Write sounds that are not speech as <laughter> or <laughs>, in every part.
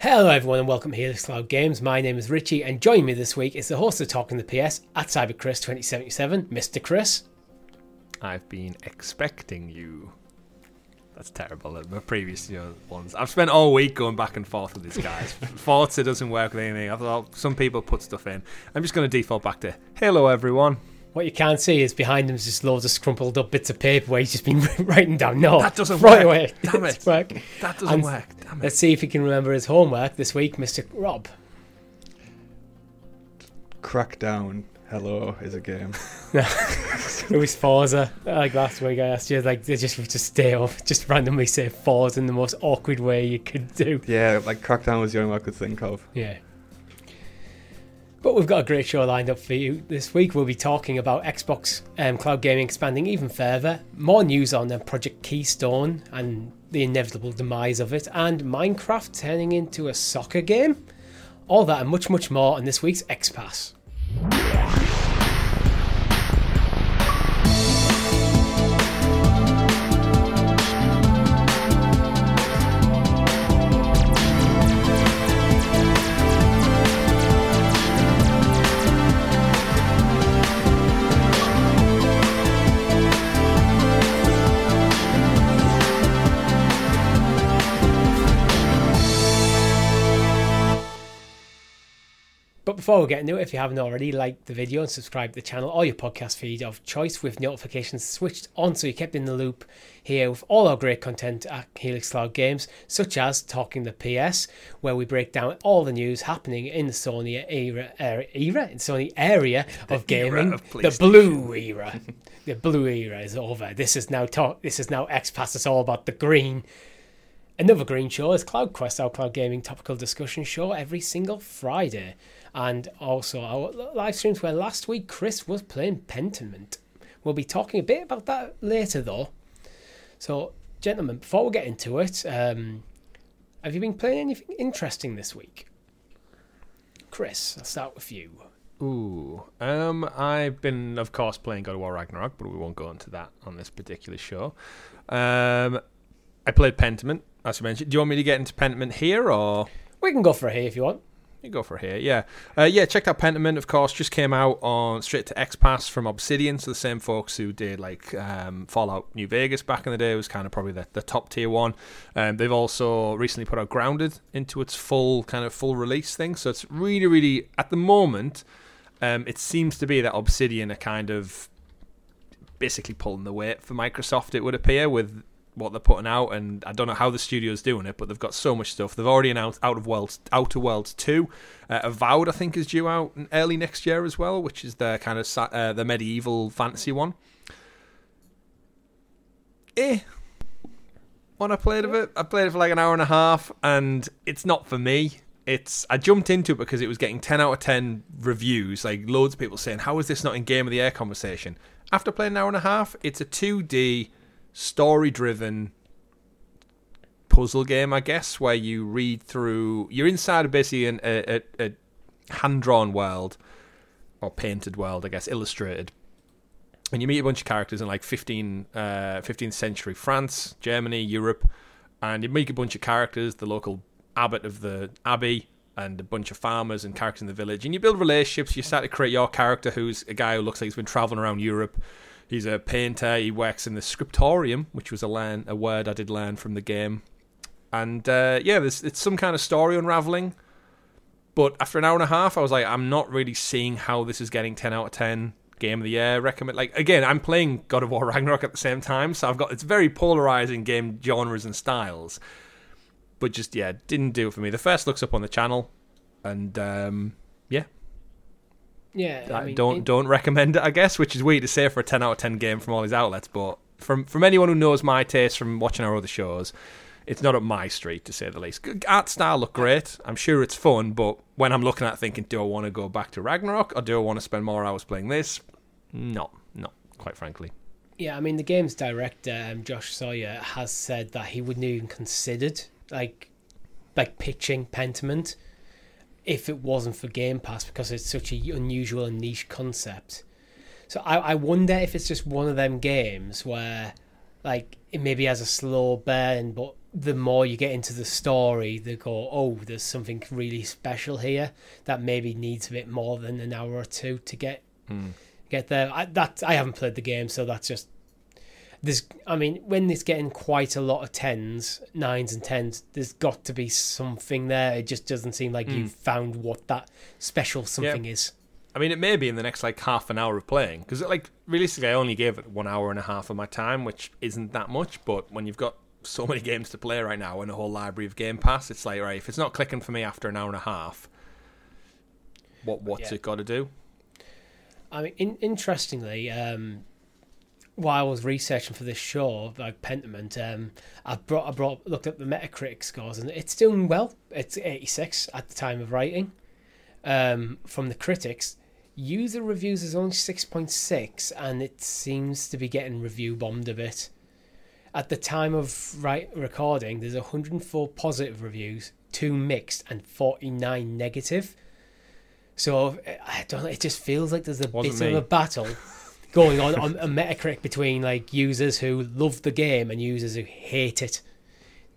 Hello, everyone, and welcome here to Cloud Games. My name is Richie, and joining me this week is the host of Talking the PS at CyberChris2077, Mr. Chris. I've been expecting you. That's terrible. Uh, the previous you know, ones. I've spent all week going back and forth with these guys. <laughs> Forza doesn't work with anything. I thought some people put stuff in. I'm just going to default back to hello, everyone. What you can't see is behind him is just loads of scrumpled up bits of paper where he's just been <laughs> writing down No, That doesn't right work. away. Damn <laughs> it. work. That doesn't And work. Damn it. Let's see if he can remember his homework this week, Mr. Rob. Crackdown Hello is a game. <laughs> It was Forza. Like last week, I asked you, like, they just just stay off, just randomly say Forza in the most awkward way you could do. yeah, like Crackdown was the only one I could think of. Yeah. But we've got a great show lined up for you this week. We'll be talking about Xbox um, cloud gaming expanding even further, more news on um, Project Keystone and the inevitable demise of it, and Minecraft turning into a soccer game. All that and much, much more on this week's X Pass. Before we get into it, if you haven't already, like the video and subscribe to the channel or your podcast feed of choice with notifications switched on so you're kept in the loop here with all our great content at Helix Cloud Games, such as Talking the PS, where we break down all the news happening in the Sony era, era, era in Sony area of era gaming, of the blue era. <laughs> the blue era is over. This is now talk. This is now X Pass. It's all about the green. Another green show is Cloud Quest, our cloud gaming topical discussion show every single Friday. And also our live streams where last week Chris was playing Pentiment. We'll be talking a bit about that later though. So, gentlemen, before we get into it, um, have you been playing anything interesting this week? Chris, I'll start with you. Ooh. Um, I've been, of course, playing God of War Ragnarok, but we won't go into that on this particular show. Um, I played Pentiment, as you mentioned. Do you want me to get into Pentiment here, or We can go for it here if you want. You go for here? Yeah, uh, yeah. Check out Pentiment. Of course, just came out on straight to X Pass from Obsidian, so the same folks who did like um, Fallout New Vegas back in the day. Was kind of probably the, the top tier one. Um, they've also recently put out Grounded into its full kind of full release thing. So it's really, really at the moment. Um, it seems to be that Obsidian are kind of basically pulling the weight for Microsoft. It would appear with what they're putting out, and I don't know how the studio's doing it, but they've got so much stuff. They've already announced Out of Worlds, Outer Worlds two, uh, Avowed I think is due out early next year as well, which is the kind of uh, the medieval fantasy one. Eh. When I played of it, I played it for like an hour and a half, and it's not for me. It's I jumped into it because it was getting ten out of ten reviews, like loads of people saying, "How is this not in Game of the Year conversation?" After playing an hour and a half, it's a two D story driven puzzle game, I guess, where you read through. You're inside basically an, a, a, a hand drawn world or painted world, I guess, illustrated. And you meet a bunch of characters in like 15, uh, 15th century France, Germany, Europe, and you meet a bunch of characters, the local abbot of the abbey, and a bunch of farmers and characters in the village. And you build relationships. You start to create your character, who's a guy who looks like he's been traveling around Europe. He's a painter. He works in the scriptorium, which was a learn, a word I did learn from the game. And uh, yeah, it's some kind of story unraveling. But after an hour and a half, I was like, I'm not really seeing how this is getting 10 out of 10 game of the year recommend. Like again, I'm playing God of War Ragnarok at the same time, so I've got it's very polarizing game genres and styles. But just yeah, didn't do it for me. The first looks up on the channel, and um, yeah, I I mean, don't in- don't recommend it. I guess, which is weird to say for a 10 out of 10 game from all these outlets, but from from anyone who knows my taste from watching our other shows, it's not up my street to say the least. Art style look great. I'm sure it's fun, but when I'm looking at it thinking, do I want to go back to Ragnarok or do I want to spend more hours playing this? No, no, quite frankly. Yeah, I mean the game's director, um, Josh Sawyer, has said that he wouldn't even considered like like pitching Pentiment if it wasn't for Game Pass because it's such a unusual and niche concept. So I, I wonder if it's just one of them games where like it maybe has a slow burn, but the more you get into the story, they go, oh, there's something really special here that maybe needs a bit more than an hour or two to get Hmm. get there. I, that I haven't played the game, so that's just there's. I mean, when it's getting quite a lot of tens, nines, and tens, there's got to be something there. It just doesn't seem like you've found what that special something is. I mean, it may be in the next like half an hour of playing because, like, realistically, I only gave it one hour and a half of my time, which isn't that much. But when you've got so many <laughs> games to play right now and a whole library of Game Pass, it's like, right, if it's not clicking for me after an hour and a half, what what's Yeah. it got to do? I mean, in, interestingly, um, while I was researching for this show, like Pentiment, um, I brought I brought looked up the Metacritic scores, and it's doing well. It's eighty six at the time of writing. Um, from the critics, user reviews is only six point six, and it seems to be getting review bombed a bit. At the time of right recording, there's 104 positive reviews, two mixed, and 49 negative. So I don't. It just feels like there's a Wasn't bit me. of a battle <laughs> going on on a Metacritic between like users who love the game and users who hate it.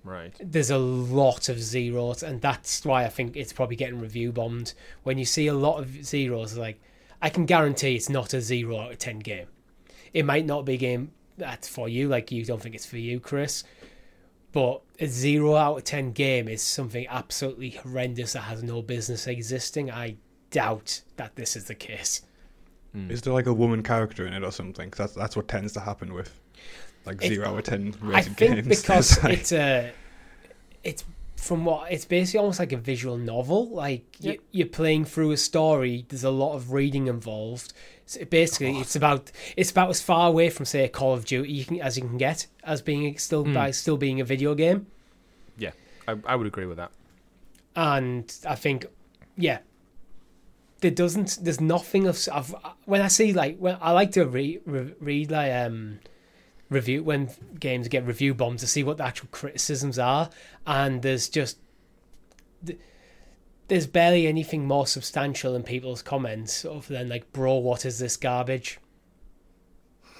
Right. There's a lot of zeros, and that's why I think it's probably getting review bombed. When you see a lot of zeros, like I can guarantee it's not a zero out of ten game. It might not be a game that's for you, like you don't think it's for you, Chris. But a zero out of ten game is something absolutely horrendous that has no business existing. I doubt that this is the case. Is there like a woman character in it or something? 'Cause that's that's what tends to happen with like It- zero out of ten I rated think games. <laughs> because like- it's a, it's from what it's basically almost like a visual novel. Like Yeah. you, you're playing through a story. There's a lot of reading involved. So basically, it's about it's about as far away from say Call of Duty you can, as you can get as being still Hmm. by still being a video game. Yeah, I, I would agree with that. and I think, yeah, there doesn't. There's nothing of. When I see like when I like to read re, read like um review when games get review bombed to see what the actual criticisms are, and there's just there's barely anything more substantial in people's comments other than like, "Bro, what is this garbage?"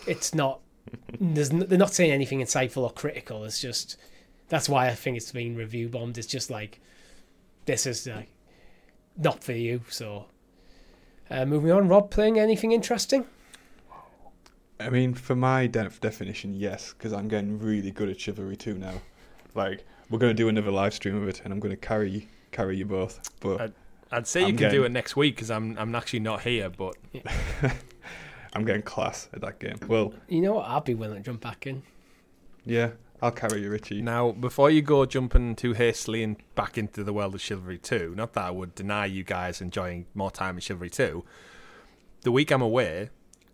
It's not. There's they're not saying anything insightful or critical. It's just that's why I think it's being review bombed. It's just like this is like not for you. So, uh, moving on. Rob, playing anything interesting? I mean, for my de- definition, yes, because I'm getting really good at Chivalry 2 now. Like, we're going to do another live stream of it, and I'm going to carry carry you both. But Uh, I'd say you I'm can do it next week because I'm I'm actually not here. But <laughs> I'm getting class at that game. Well, You know what? I'd be willing to jump back in. yeah, I'll carry you, Richie. now, before you go jumping too hastily and back into the world of Chivalry 2, not that I would deny you guys enjoying more time in Chivalry 2, the week I'm away,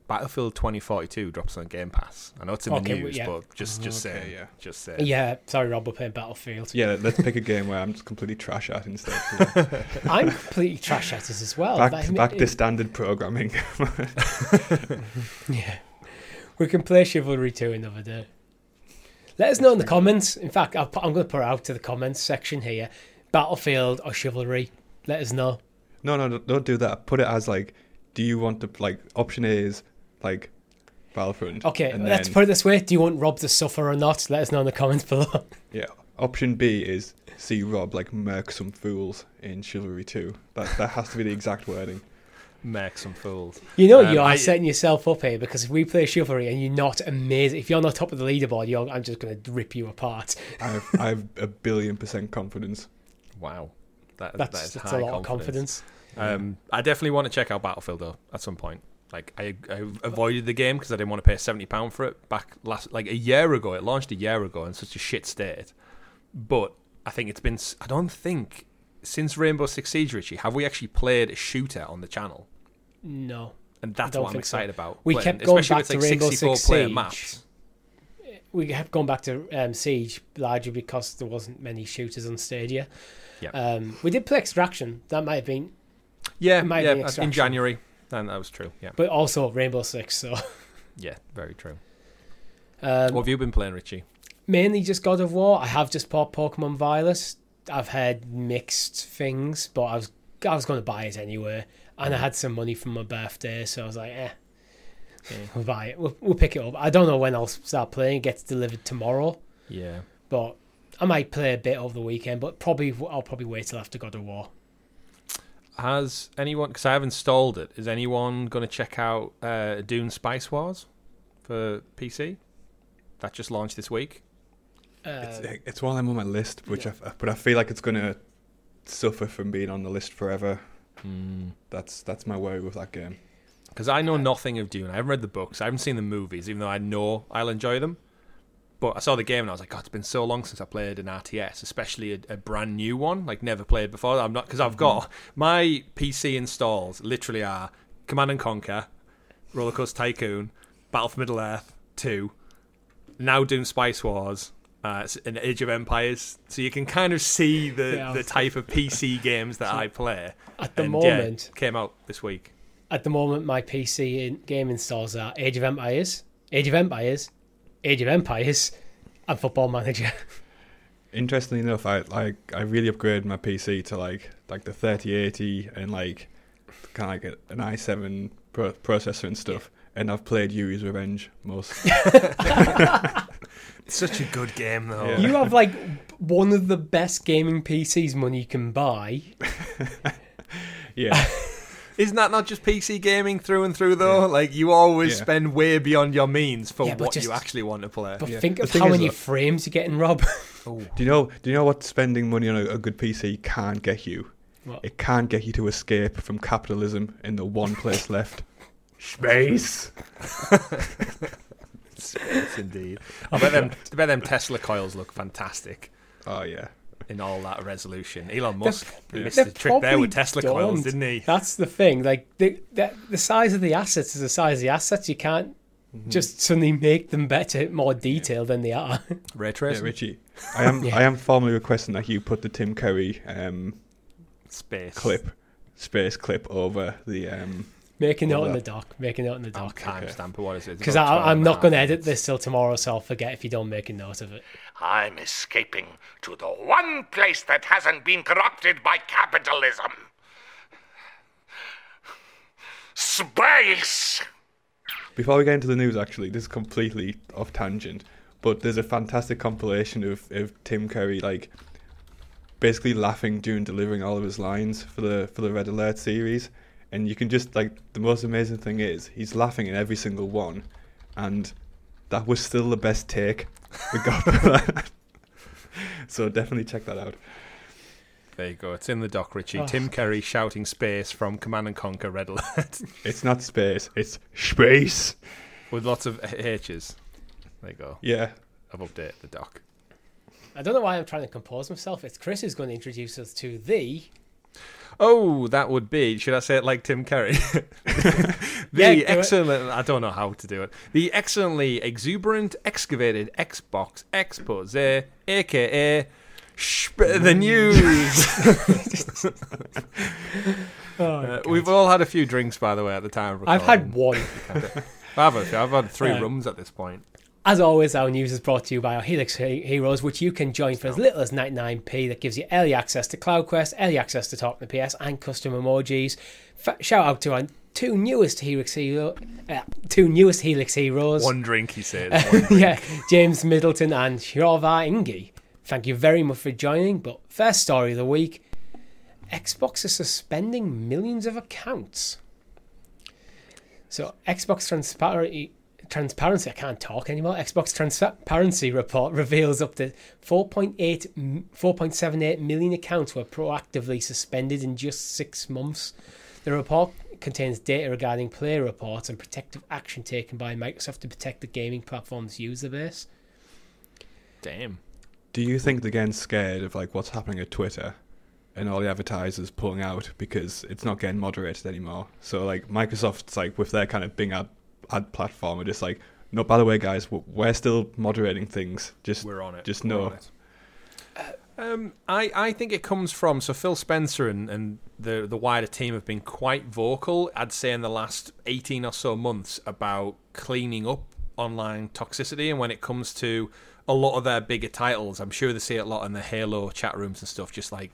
Battlefield 2042 drops on Game Pass. I know it's in Okay, the well, news, yeah. but just oh, just Okay, saying, yeah. just saying. Yeah, sorry, Rob. We're playing Battlefield. Yeah, let's pick a game where I'm just completely trash at instead. Yeah. <laughs> I'm completely trash at it as well. back That- back to standard programming. <laughs> <laughs> Yeah. We can play Chivalry 2 another day. Let us know in the comments. In fact, I'll put, I'm going to put it out to the comments section here. Battlefield or Chivalry. Let us know. no, no, no, don't do that. Put it as like, do you want to like option A is like Battlefront. Okay, and let's then- put it this way. Do you want Rob to suffer or not? Let us know in the comments below. <laughs> Yeah. Option B is see Rob like murk some fools in Chivalry 2. That that has to be the exact wording. Make some fools. You know Um, you are I- setting yourself up here because if we play Chivalry and you're not amazing, if you're not top of the leaderboard, you're, I'm just going to rip you apart. I have I have a billion percent confidence. Wow. That, That's, that is that's high a lot of confidence. Um, I definitely want to check out Battlefield though at some point. Like I, I avoided the game because I didn't want to pay seventy pound for it back last like a year ago. It launched a year ago in such a shit state. But I think it's been. I don't think since Rainbow Six Siege, Richie, have we actually played a shooter on the channel? No. And that's what I'm think so. excited about. We playing, kept going back to like Rainbow 64 Six player Siege. maps. We have gone back to um, Siege largely because there wasn't many shooters on Stadia. Yeah. Um, we did play Extraction. That might have been, Yeah, might yeah, be in January. And that was true. Yeah, but also Rainbow Six. So <laughs> yeah, very true. um, what have you been playing, Richie? mainly just God of War. I have just bought Pokemon Violet. I've heard mixed things, but I was I was going to buy it anyway, and I had some money from my birthday, so I was like, eh, we'll buy it. We'll, we'll pick it up. I don't know when I'll start playing. It gets delivered tomorrow, Yeah, but I might play a bit over the weekend, but probably I'll probably wait till after God of War. Has anyone? Because I have installed it. Is anyone going to check out uh, Dune Spice Wars for PC? That just launched this week. It's, Uh, it's one of them on my list, which I, but I feel like it's gonna suffer from being on the list forever. That's that's my worry with that game. Because I know nothing of Dune. I haven't read the books. I haven't seen the movies, even though I know I'll enjoy them. But I saw the game and I was like, God, it's been so long since I played an RTS, especially a, a brand new one, like never played before. I'm not because I've got my PC installs. Literally are Command and Conquer, Roller Coaster Tycoon, Battle for Middle Earth Two, now Dune Spice Wars, uh, and Age of Empires. So you can kind of see the Yeah. the type of PC games that I play. at the And, yeah, moment, came out this week. at the moment, my PC in, game installs are Age of Empires, Age of Empires, Age of Empires, and Football Manager. <laughs> Interestingly enough, I like I really upgraded my PC to like like the 3080 and like kind of like an i7 pro- processor and stuff. And I've played Yuri's Revenge most. <laughs> <laughs> Such a good game though. Yeah. You have like one of the best gaming PCs money can buy. <laughs> yeah, <laughs> Isn't that not just PC gaming through and through though? Like you always Yeah. spend way beyond your means for Yeah, what just- you actually want to play. But Yeah. think The of thing how is, many though- frames you're getting, Rob. Do you know? Do you know what spending money on a, a good PC can't get you? What? It can't get you to escape from capitalism in the one place left: <laughs> space. Yes, indeed. <laughs> I bet them, I bet them Tesla coils look fantastic Oh yeah, in all that resolution. Elon Musk yeah. missed They the trick there with Tesla coils, don't. didn't he? That's the thing. Like the, the the size of the assets is the size of the assets. You can't Mm-hmm. just suddenly make them better, more detailed than they are. <laughs> Ray yeah, Richie. I am <laughs> Yeah. I am formally requesting that you put the Tim Curry um, space clip, space clip over the um, Make a note in the that. doc. Make a note in the I'll doc. timestamp. What is it? Because I'm not half going to edit this till tomorrow, so I'll forget if you don't make a note of it. I'm escaping to the one place that hasn't been corrupted by capitalism. Space! Before we get into the news, actually, this is completely off tangent, but there's a fantastic compilation of, of Tim Curry like basically laughing during delivering all of his lines for the for the Red Alert series, and you can just like the most amazing thing is he's laughing in every single one, and that was still the best take <laughs> we got for <laughs> that. So definitely check that out. There you go. It's in the doc, Richie. Oh. Tim Curry shouting space from Command and Conquer Red Alert <laughs> It's not space, it's space. with lots of H's. There you go. Yeah. I've updated the doc. I don't know why I'm trying to compose myself. It's Chris who's going to introduce us to the. Oh, that would be. Should I say it like Tim Curry? <laughs> the Yeah, do it. excellent. I don't know how to do it. The excellently exuberant, excavated Xbox expose, aka Sp- the news. <laughs> <laughs> Oh, Uh, we've all had a few drinks, by the way, at the time. Of I've had one. I've had, I've had three rums at this point. As always, our news is brought to you by our Helix Heroes, which you can join for as little as 99p. That gives you early access to CloudQuest, early access to Talk to PS, and custom emojis. F- shout out to our two newest Helix Hero, uh, two newest Helix Heroes. One drink, he says. <laughs> Drink. yeah, James Middleton and Shorva Ingi. Thank you very much for joining. But first story of the week: Xbox is suspending millions of accounts. So Xbox transparency. Transparency, I can't talk anymore. Xbox Transparency report reveals up to 4.8, m- 4.78 million accounts were proactively suspended in just six months. The report contains data regarding player reports and protective action taken by Microsoft to protect the gaming platform's user base. Damn. Do you think they're getting scared of like what's happening at Twitter and all the advertisers pulling out because it's not getting moderated anymore? So like Microsoft's like with their kind of Bing ad, ad platform are just like, no, by the way, guys, we're still moderating things. Just We're on it. just know. Um, I, I think it comes from so Phil Spencer and, and the the wider team have been quite vocal. I'd say in the last eighteen or so months about cleaning up online toxicity, and when it comes to a lot of their bigger titles, I'm sure they see it a lot in the Halo chat rooms and stuff. Just like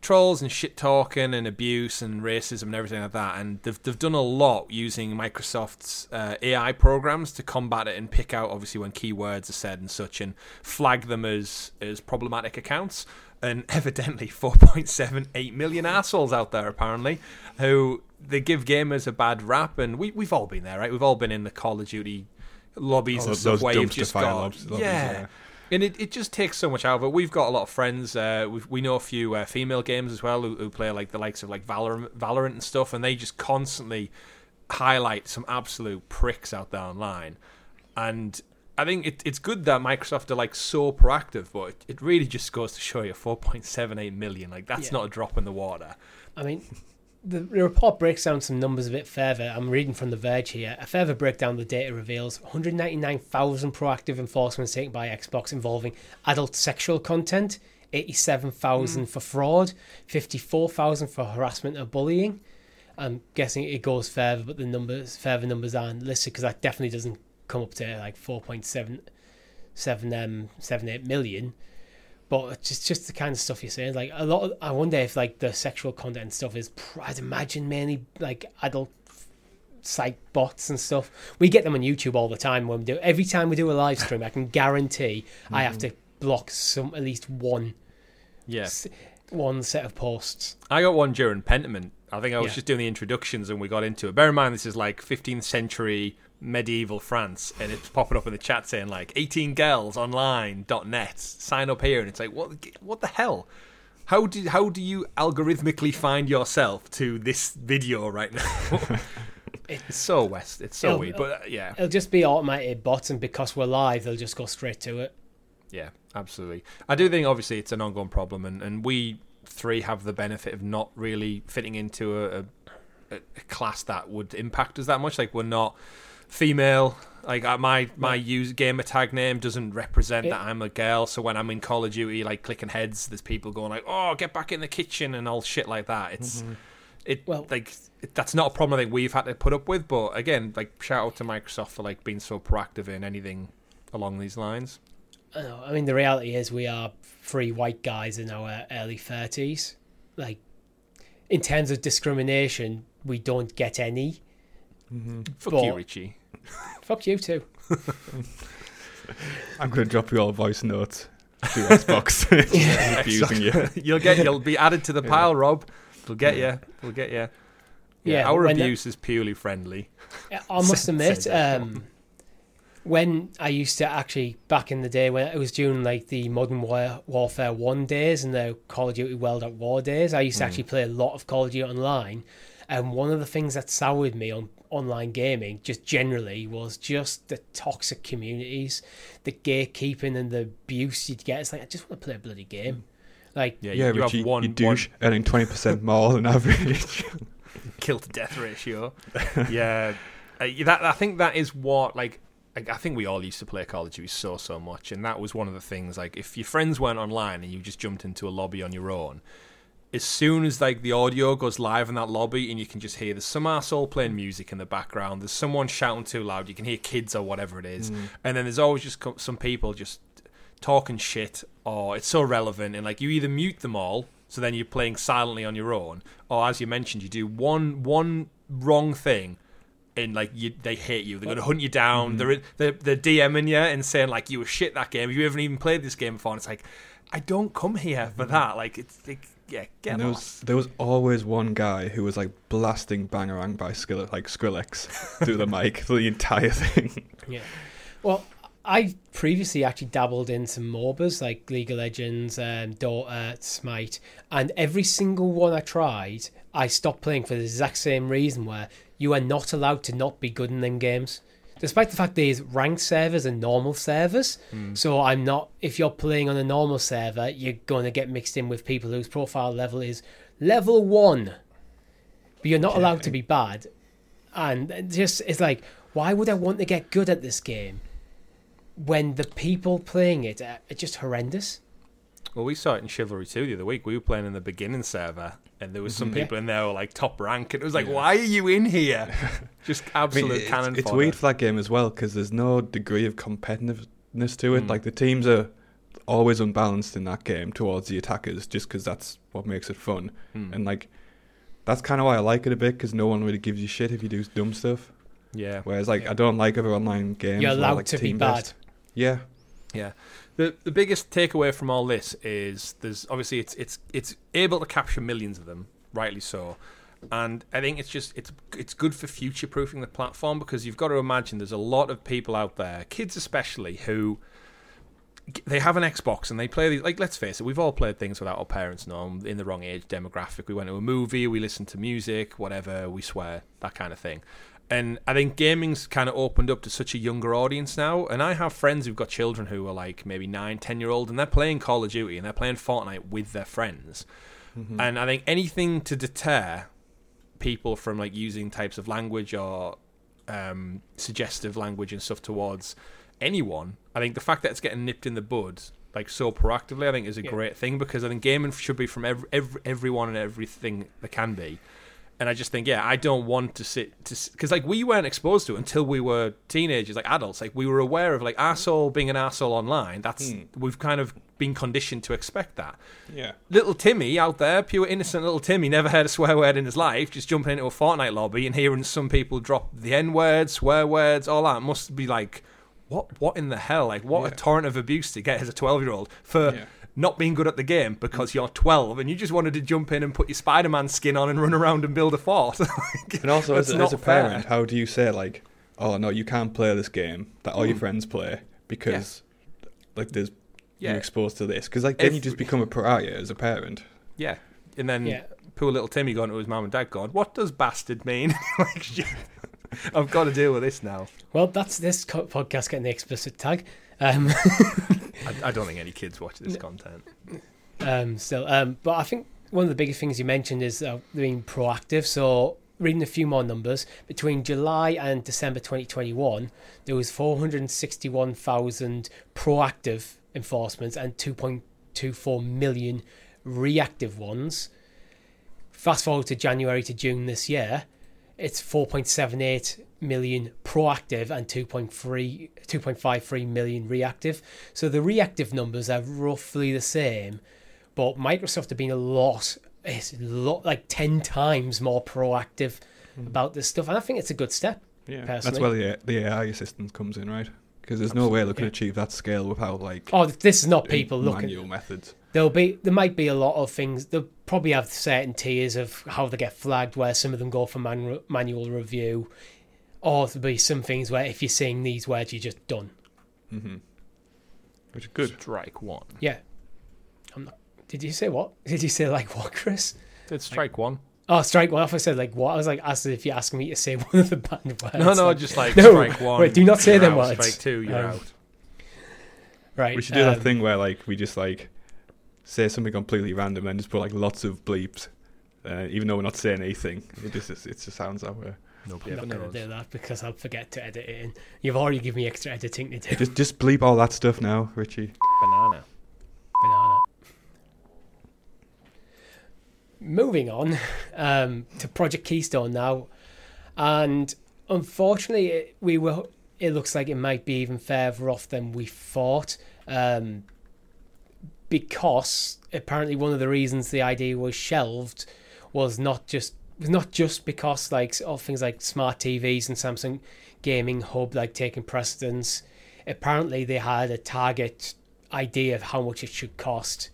trolls and shit talking and abuse and racism and everything like that. And they've they've done a lot using Microsoft's uh, AI programs to combat it and pick out obviously when keywords are said and such and flag them as as problematic accounts. And <laughs> evidently, 4.78 million assholes out there apparently who they give gamers a bad rap, and we we've all been there, right? We've all been in the Call of Duty lobbies All and those- stuff where you've just got lobbies, yeah. yeah. And it, it just takes so much out of it. We've got a lot of friends. Uh, we we know a few uh, female games as well who, who play like the likes of like Valorant, Valorant and stuff, and they just constantly highlight some absolute pricks out there online. And I think it, it's good that Microsoft are like so proactive, but it, it really just goes to show you 4.78 million. Like that's Yeah. not a drop in the water. I mean, the, the report breaks down some numbers a bit further. I'm reading from The Verge here. A further breakdown of the data reveals 199,000 proactive enforcements taken by Xbox involving adult sexual content, 87,000 for fraud, 54,000 for harassment or bullying. I'm guessing it goes further, but the numbers, further numbers aren't listed because that definitely doesn't come up to like 4.7 seven um seven eight million. But it's just just the kind of stuff you're saying. Like a lot. Of, I wonder if like the sexual content stuff is. I'd imagine mainly like adult site bots and stuff. We get them on YouTube all the time when we do. Every time we do a live stream, I can <laughs> guarantee I have mm. to block some at least one Yeah. s- one set of posts. I got one during Pentiment. I think I was Yeah. just doing the introductions and we got into it. Bear in mind, this is like 15th century medieval France, and it's popping up in the chat saying like 18 girls online.net sign up here, and it's like what what the hell? How do how do you algorithmically find yourself to this video right now? <laughs> it's so west. It's so weird, but uh, yeah, It'll just be automated bots, and because we're live, they'll just go straight to it. Yeah, absolutely. I do think obviously it's an ongoing problem, and, and we three have the benefit of not really fitting into a, a, a class that would impact us that much. Like we're not female. Like uh, my my use gamer tag name doesn't represent Yeah. that I'm a girl. So when I'm in Call of Duty, like clicking heads, there's people going like, "Oh, get back in the kitchen" and all shit like that. It's it Well- like it, that's not a problem I think we've had to put up with. But again, like shout out to Microsoft for like being so proactive in anything along these lines. I mean, the reality is we are three white guys in our early thirties. Like, in terms of discrimination, we don't get any. Fuck But- you, Richie. <laughs> Fuck you too. <laughs> I'm going to drop you all voice notes through Xbox. <laughs> abusing you. you'll get you'll be added to the pile, Rob. We'll get you. We'll get you. Yeah, Yeah, our when the- abuse is purely friendly. I must admit, um, when I used to actually back in the day when it was during like the Modern War- Warfare One days and the Call of Duty World at War days, I used to actually play a lot of Call of Duty online. And one of the things that soured me on online gaming, just generally, was just the toxic communities, the gatekeeping and the abuse you'd get. It's like I just want to play a bloody game. Like Yeah, Yeah, you, you Richie, have one, you one douche, earning 20% more than average. <laughs> kill to death ratio. <laughs> yeah, uh, that I think that is what like. like, I think we all used to play Call of Duty so so much, and that was one of the things. Like, if your friends weren't online and you just jumped into a lobby on your own, as soon as like the audio goes live in that lobby and you can just hear there's some asshole playing music in the background, there's someone shouting too loud, you can hear kids or whatever it is, mm. and then there's always just some people just talking shit or it's so relevant and like you either mute them all so then you're playing silently on your own or as you mentioned you do one one wrong thing and like you, they hate you. They're going to hunt you down. Mm-hmm. They're, they're they're DMing you and saying like you were shit that game. You haven't even played this game before. And it's like I don't come here for mm-hmm. that. Like it's like yeah, get And there was there was always one guy who was like blasting Bangarang by Skrill- like Skrillex <laughs> through the mic for the entire thing. Yeah. Well, I previously actually dabbled in some MOBAs like League of Legends, um, Dota, Smite, and every single one I tried, I stopped playing for the exact same reason where you are not allowed to not be good in them games. Despite the fact there's ranked servers and normal servers, hmm. so I'm not. If you're playing on a normal server, you're going to get mixed in with people whose profile level is level one, but you're not allowed to be bad. And just it's like, why would I want to get good at this game when the people playing it are, are just horrendous? Well, we saw it in Chivalry 2 the other week. We were playing in the beginning server, and there was some people in there who were like top rank, and it was like, why are you in here? <laughs> Just I mean, absolute it's, cannon it's fodder. weird for that game as well because there's no degree of competitiveness to it. Like the teams are always unbalanced in that game towards the attackers, just because that's what makes it fun. Hmm. And like, that's kind of why I like it a bit, because no one really gives you shit if you do dumb stuff. yeah. Whereas like Yeah. I don't like other online games. You're where, allowed like, to be bad. based. Yeah, Yeah. The the biggest takeaway from all this is there's obviously it's it's it's able to capture millions of them, rightly so. And I think it's just it's it's good for future proofing the platform because you've got to imagine there's a lot of people out there, kids especially, who they have an Xbox and they play these. Like, let's face it, we've all played things without our parents knowing, in the wrong age demographic. We went to a movie, we listened to music, whatever, we swear, that kind of thing. And I think gaming's kind of opened up to such a younger audience now. And I have friends who've got children who are like maybe nine, ten year old, and they're playing Call of Duty and they're playing Fortnite with their friends. And I think anything to deter people from like using types of language or um, suggestive language and stuff towards anyone, I think the fact that it's getting nipped in the bud like so proactively, I think is a Yeah. great thing because I think gaming should be from every, every everyone and everything that can be. And I just think, yeah, I don't want to sit to because like we weren't exposed to it until we were teenagers, like adults. Like we were aware of like asshole being an asshole online. That's hmm. we've kind of been conditioned to expect that yeah. little Timmy out there, pure innocent little Timmy, never heard a swear word in his life, just jumping into a Fortnite lobby and hearing some people drop the N word, swear words, all that must be like, what? What in the hell? Like, what a torrent of abuse to get as a twelve-year-old for Yeah. Not being good at the game because you're twelve and you just wanted to jump in and put your Spider-Man skin on and run around and build a fort. <laughs> Like, And also, as a, as a parent, fair. how do you say like, "Oh no, you can't play this game that all your mm. friends play because like there's Yeah. you're exposed to this?" Because like then you just become a pariah as a parent. Yeah, and then Yeah. poor little Timmy going to his mum and dad going, "What does bastard mean?" <laughs> like. I've got to deal with this now. Well, that's this podcast getting the explicit tag. Um, <laughs> I, I don't think any kids watch this content. um, still, um, but I think one of the biggest things you mentioned is uh, being proactive. So, reading a few more numbers between July and December 2021, there was 461,000 proactive enforcements and 2.24 million reactive ones. Fast forward to January to June this year, it's 4.78 million proactive and 2.3 2.53 million reactive. So the reactive numbers are roughly the same, but Microsoft have been a lot it's a lot like 10 times more proactive hmm. about this stuff and I think it's a good step. Yeah, Personally. that's where the the AI assistance comes in, right? Because there's no way they could yeah. achieve that scale without like Oh, this is not people looking manual methods. there'll be there might be a lot of things they'll probably have certain tiers of how they get flagged where some of them go for manu- manual review or there'll be some things where if you're seeing these words you're just done hmm Which is good. Strike one. yeah I'm not did you say what <laughs> did you say like what chris It's strike one. oh strike one off I said like what I was like asked if you're asking me to say <laughs> one of the banned words No, no, like, just like <laughs> No, strike one. wait, do not say them out. words. Strike two, you're Um, out. right We should do um, that thing where like we just like say something completely random and just put like lots of bleeps, uh, even though we're not saying anything. It just it just sounds that way. Nobody I'm ever not going to do that because I'll forget to edit it in. You've already given me extra editing to do. Just just bleep all that stuff now, Richie. Banana. banana. Moving on um, to Project Keystone now, and unfortunately, it, we were. It looks like it might be even further off than we thought, um, because apparently one of the reasons the idea was shelved was not just was not just because like of things like smart TVs and Samsung Gaming Hub like taking precedence. Apparently, they had a target idea of how much it should cost,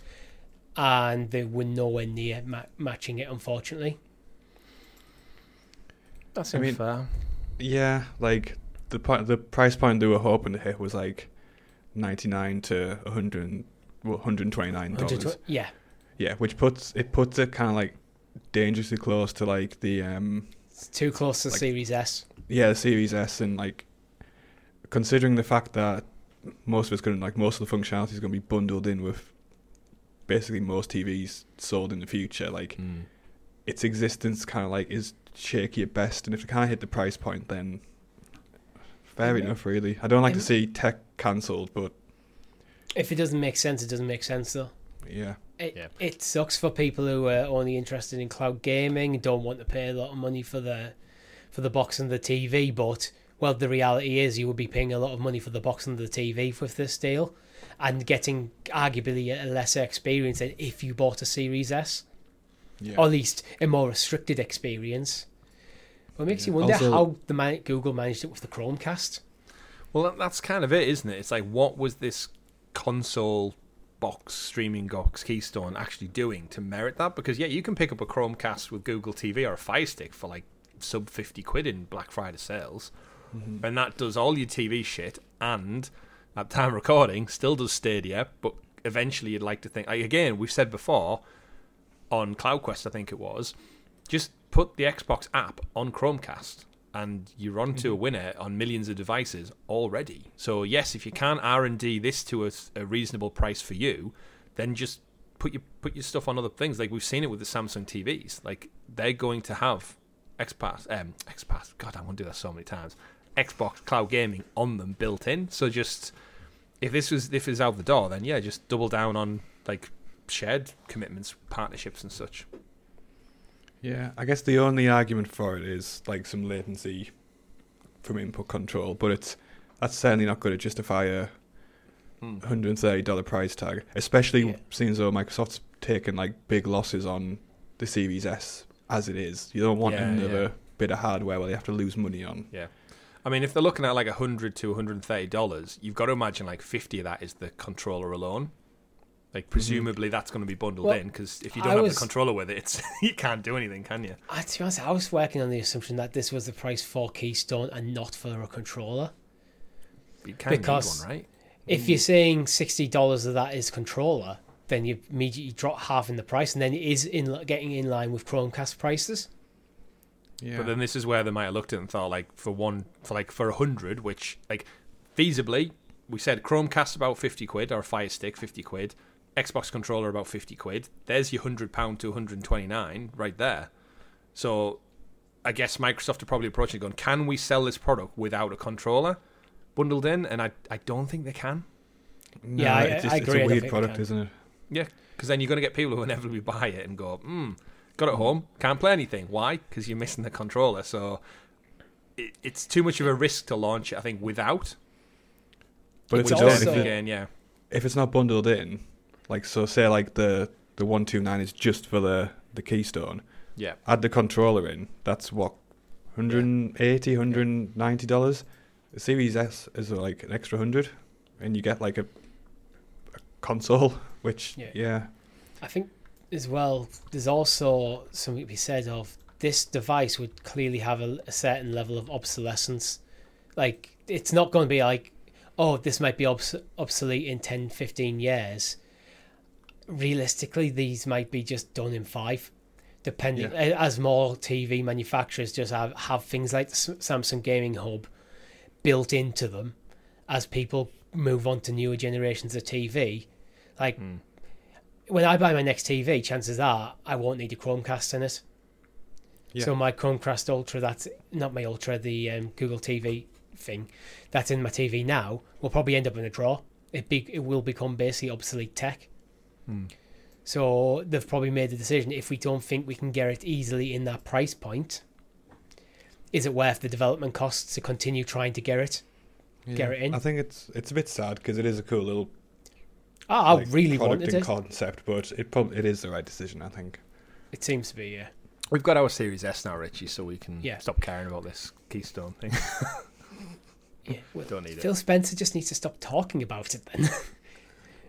and they were nowhere near ma- matching it. Unfortunately, That's I mean- unfair. Yeah, like the point, the price point they were hoping to hit was like ninety nine to one hundred, well, one hundred twenty nine dollars. yeah, Yeah, which puts it puts it kind of like dangerously close to like the um it's too close to Like- Series S. yeah the Series S and like considering the fact that most of it's going to like most of the functionality is going to be bundled in with basically most TVs sold in the future. Like Mm. its existence kind of like is shaky at best, and if it can't hit the price point, then fair Yeah. enough. Really, I don't like to see tech cancelled, but If it doesn't make sense, it doesn't make sense though. yeah, It, Yeah. it sucks for people who are only interested in cloud gaming and don't want to pay a lot of money for the for the box and the TV. But well, the reality is you would be paying a lot of money for the box and the TV with this deal, and getting arguably a lesser experience than if you bought a Series S, Yeah. or at least a more restricted experience. Well, it makes you wonder Also- how the man- Google managed it with the Chromecast. Well, that's kind of it, isn't it? It's like, what was this console box, streaming box Keystone actually doing to merit that? Because, yeah, you can pick up a Chromecast with Google TV or a Fire Stick for like sub 50 quid in Black Friday sales. Mm-hmm. And that does all your TV shit and, at time recording, still does Stadia, but eventually you'd like to think, like, again, we've said before on CloudQuest, I think it was, just put the Xbox app on Chromecast and you're on to a winner on millions of devices already. So yes, if you can't R and D this to a, a reasonable price for you, then just put your put your stuff on other things. Like we've seen it with the Samsung TVs. Like they're going to have XPass, um, XPass. God, I want to do that so many times. Xbox Cloud Gaming on them built in. So just if this was if it's out the door, then yeah, just double down on like shared commitments, partnerships, and such. Yeah, I guess the only argument for it is like some latency from input control, but it's that's certainly not going to justify a Hmm. hundred and thirty dollar price tag, especially Yeah. seeing as though Microsoft's taken like big losses on the Series S as it is. You don't want Yeah, another yeah. bit of hardware where they have to lose money on. Yeah. I mean, if they're looking at like hundred to one hundred and thirty dollars, you've got to imagine like fifty of that is the controller alone. Like mm-hmm. presumably that's going to be bundled Well, in because if you don't have was- the controller with it, it's <laughs> you can't do anything, can you? I, to be honest, I was working on the assumption that this was the price for Keystone and not for a controller. You kind Because- need one, right? If you're saying sixty dollars of that is controller, then you immediately drop half in the price, and then it is in getting in line with Chromecast prices. Yeah, But then this is where they might have looked at it and thought like for one for like for a hundred, which like feasibly we said Chromecast about fifty quid or a Fire Stick fifty quid, Xbox controller about fifty quid. There's your hundred pound to one hundred and twenty nine right there. So I guess Microsoft are probably approaching it going, can we sell this product without a controller bundled in? And I I don't think they can. No, Yeah, I- it's, just, I agree, I a don't weird product, isn't it? Yeah, because then you're going to get people who inevitably <laughs> buy it and go, hmm, got it home, can't play anything. Why? Because you're missing the controller. So it, it's too much of a risk to launch it, I think, without. But It's if, it's, also- if, then it- again, yeah. if it's not bundled in, like so, say like the the one two nine is just for the the Keystone. Yeah. add the controller in, that's what 180 190 dollars. The Series S is like an extra 100 and you get like a, a console <laughs> which Yeah. yeah. I think as well, there's also something to be said of this device would clearly have a, a certain level of obsolescence. Like, it's not going to be like, oh, this might be obs- obsolete in 10, 15 years. Realistically, these might be just done in five, depending Yeah. as more TV manufacturers just have, have things like the Samsung Gaming Hub built into them as people move on to newer generations of TV. Like, when I buy my next TV, chances are I won't need a Chromecast in it. Yeah. So my Chromecast Ultra, that's not my Ultra, the um, Google TV thing, that's in my TV now, will probably end up in a drawer. It be it will become basically obsolete tech. Hmm. So they've probably made the decision if we don't think we can get it easily in that price point, is it worth the development costs to continue trying to get it? Get it in? I think it's it's a bit sad because it is a cool little Oh, I like, really product wanted and it. concept, but it probably it is the right decision. I think. It seems to be, yeah. We've got our Series S now, Richie, so we can Yeah. stop caring about this Keystone thing. <laughs> Yeah, well, Don't need it. Phil Spencer just needs to stop talking about it then. <laughs>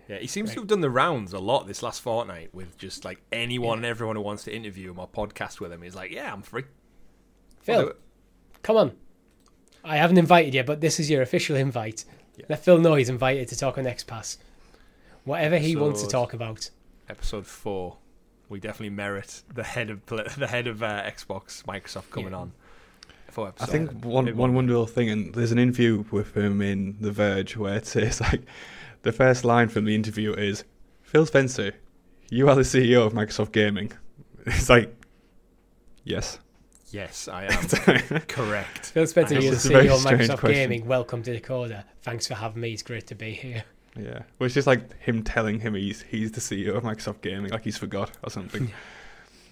Yeah, he seems to have done the rounds a lot this last fortnight with just like anyone and everyone who wants to interview him or podcast with him. He's like, yeah, I'm free. Phil, come on. I haven't invited you, but this is your official invite. Yeah. Let Phil know he's invited to talk on X Pass. Whatever he wants to talk about. Episode four. We definitely merit the head of the head of uh, Xbox, Microsoft coming Yeah. on. For I think one one one. wonderful thing, and there's an interview with him in The Verge where it says like the first line from the interview is Phil Spencer, you are the CEO of Microsoft Gaming. <laughs> It's like yes. Yes, I <laughs> am correct. Phil Spencer, you're the It's CEO of Microsoft question. Gaming. Welcome to Decoder. Thanks for having me. It's great to be here. Yeah, well, it's just like him telling him he's he's the CEO of Microsoft Gaming, like he's forgot or something. <laughs>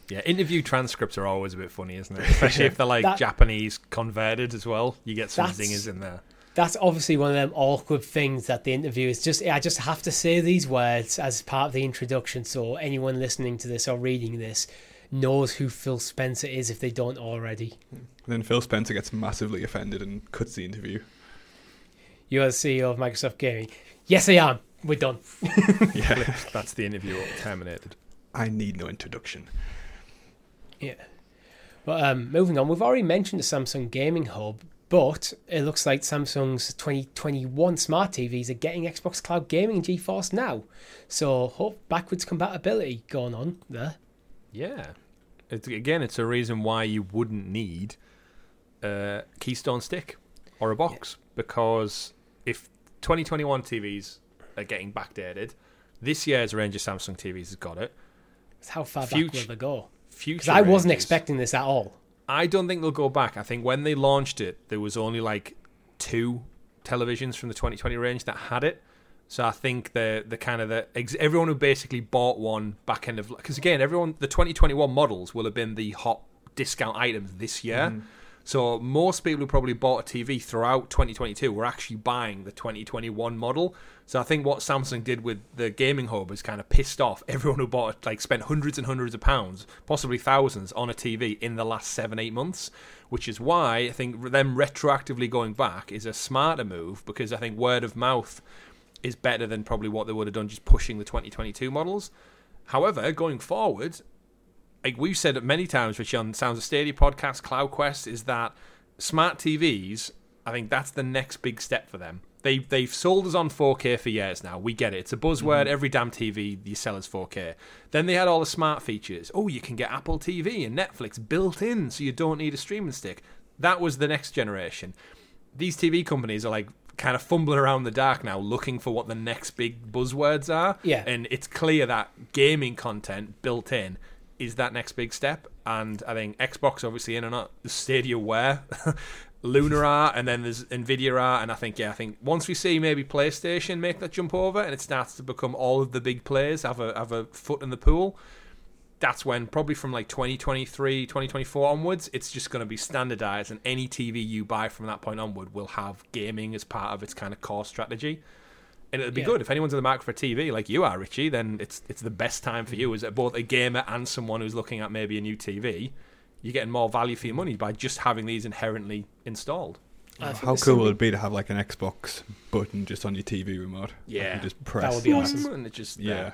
Yeah, interview transcripts are always a bit funny, isn't it? Especially if they're like That- Japanese converted as well. You get some That's- zingers in there. That's obviously one of them awkward things that the interview is just I just have to say these words as part of the introduction so anyone listening to this or reading this knows who Phil Spencer is if they don't already. And then Phil Spencer gets massively offended and cuts the interview. You're the CEO of Microsoft Gaming. Yes I am. We're done. <laughs> Yeah, <laughs> That's the interview terminated. I need no introduction. Yeah. But um, moving on, we've already mentioned the Samsung Gaming Hub, but it looks like Samsung's 2021 smart TVs are getting Xbox Cloud Gaming and GeForce now. So, hope backwards compatibility going on there. Yeah. It's, again, it's a reason why you wouldn't need a Keystone stick or a box because if 2021 TVs are getting backdated, this year's range of Samsung TVs has got it. It's How far back Future- will they go? Because I wasn't expecting this at all. I don't think they'll go back. I think when they launched it, there was only like two televisions from the 2020 range that had it. So I think the the kind of the everyone who basically bought one back end of because again everyone the 2021 models will have been the hot discount items this year. Mm-hmm. So most people who probably bought a TV throughout 2022 were actually buying the 2021 model. So I think what Samsung did with the gaming hub is kind of pissed off everyone who bought like spent hundreds and hundreds of pounds, possibly thousands, on a TV in the last seven eight months. Which is why I think them retroactively going back is a smarter move because I think word of mouth is better than probably what they would have done just pushing the 2022 models. However, going forward, like we've said it many times, which on Sounds of Stadia podcast, Cloud Quest, is that smart TVs. I think that's the next big step for them. They they've sold us on 4K for years now. We get it. It's a buzzword. Mm-hmm. Every damn TV you sell is 4K. Then they had all the smart features. Oh, you can get Apple TV and Netflix built in, so you don't need a streaming stick. That was the next generation. These TV companies are like kind of fumbling around the dark now, looking for what the next big buzzwords are. Yeah. And it's clear that gaming content built in is that next big step. And I think Xbox obviously in and out the Stadia were, <laughs> Luna are, and then there's Nvidia are, and I think yeah, I think once we see maybe PlayStation make that jump over and it starts to become all of the big players have a have a foot in the pool. That's when probably from like 2023, 2024 onwards, it's just going to be standardized, and any TV you buy from that point onward will have gaming as part of its kind of core strategy and it'd be Yeah. good if anyone's in the market for a TV like you are, Richie. Then it's it's the best time for you as both a gamer and someone who's looking at maybe a new TV. You're getting more value for your money by just having these inherently installed. I How there's cool would it be to have like an Xbox button just on your TV remote? Like, Yeah. you just press. would be like- awesome. And it just Yeah.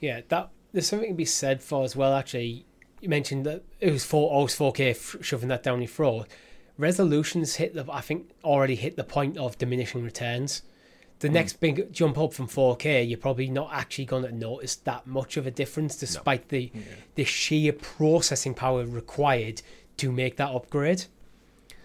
Yeah, that there's something to be said for as well. Actually, you mentioned that it was four, it's 4K, f- shoving that down your throat. Resolutions hit the, I think, already hit the point of diminishing returns. The next big jump up from 4K, you're probably not actually going to notice that much of a difference, despite the the sheer processing power required to make that upgrade.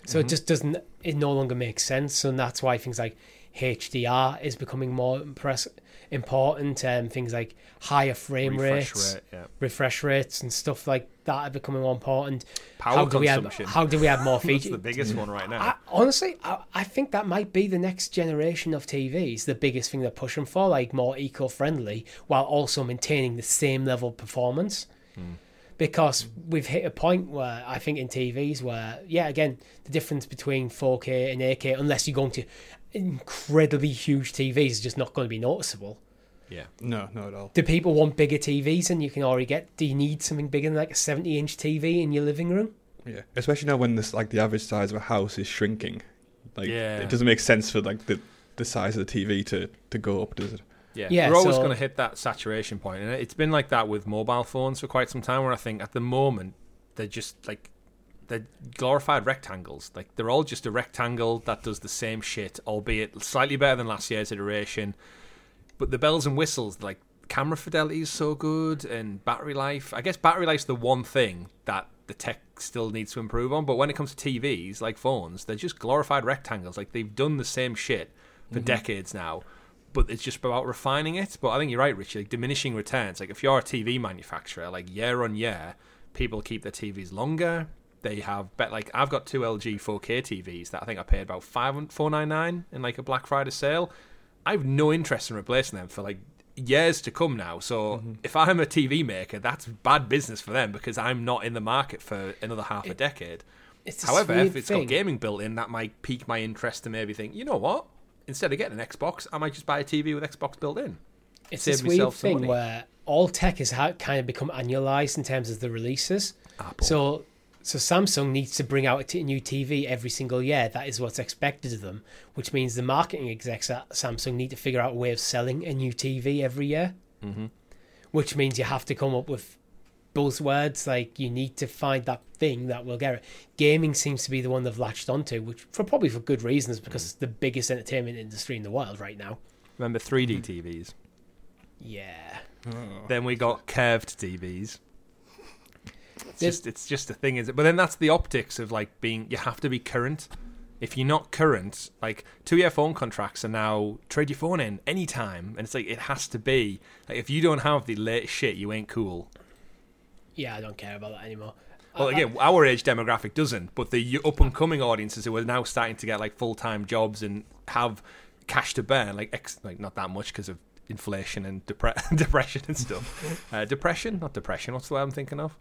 So it just doesn't. It no longer makes sense, and that's why things like HDR is becoming more impress- important. Um, things like higher frame refresh rates, rate, yeah. refresh rates, and stuff like that are becoming more important. Power how do we have. How do we add more <laughs> That's features? the biggest one right now. I, honestly, I, I think that might be the next generation of TVs. The biggest thing they're pushing for, like more eco-friendly, while also maintaining the same level of performance. Hmm. Because we've hit a point where I think in TVs where, yeah, again, the difference between 4K and 8K, unless you're going to incredibly huge TVs, is just not going to be noticeable. Yeah. No, not at all. Do people want bigger TVs and you can already get? Do you need something bigger than like a 70-inch TV in your living room? Yeah, especially now when this like the average size of a house is shrinking. Like, Yeah. it doesn't make sense for like the the size of the TV to to go up, does it? Yeah, Yeah, we're always so- going to hit that saturation point, and it's been like that with mobile phones for quite some time. Where I think at the moment they're just like they're glorified rectangles. Like they're all just a rectangle that does the same shit, albeit slightly better than last year's iteration. But the bells and whistles, like camera fidelity is so good, and battery life. I guess battery life's the one thing that the tech still needs to improve on. But when it comes to TVs, like phones, they're just glorified rectangles. Like they've done the same shit for mm-hmm. decades now. But it's just about refining it. But I think you're right, Richard. Like diminishing returns. Like if you're a TV manufacturer, like year on year, people keep their TVs longer. They have bet like I've got two LG 4K TVs that I think I paid about five four nine nine in like a Black Friday sale. I have no interest in replacing them for like years to come now. So mm-hmm. if I'm a TV maker, that's bad business for them because I'm not in the market for another half a decade. It's However, if it's thing. got gaming built in, that might pique my interest to maybe think, you know what? Instead of getting an Xbox, I might just buy a TV with Xbox built in. it's save this weird thing money. where all tech has kind of become annualized in terms of the releases. Ah, Apple. So, so Samsung needs to bring out a t- new TV every single year. That is what's expected of them, which means the marketing execs at Samsung need to figure out a way of selling a new TV every year. Mm-hmm. Which means you have to come up with buzzwords like you need to find that thing that will get it. Gaming seems to be the one they've latched onto, which for probably for good reasons because it's the biggest entertainment industry in the world right now. Remember 3D TVs? Yeah. Then we got curved TVs. It's just, it's just a thing, is it? But then that's the optics of like being. You have to be current. If you're not current, like two-year phone contracts are now trade your phone in anytime, and it's like it has to be. Like if you don't have the latest shit, you ain't cool. Yeah, I don't care about that anymore. Well, I- again, our age demographic doesn't, but the up and coming audiences who are now starting to get like full time jobs and have cash to burn, like ex- like not that much because of inflation and depre- <laughs> depression and stuff. <laughs> Uh, depression, not depression. What's the word I'm thinking of?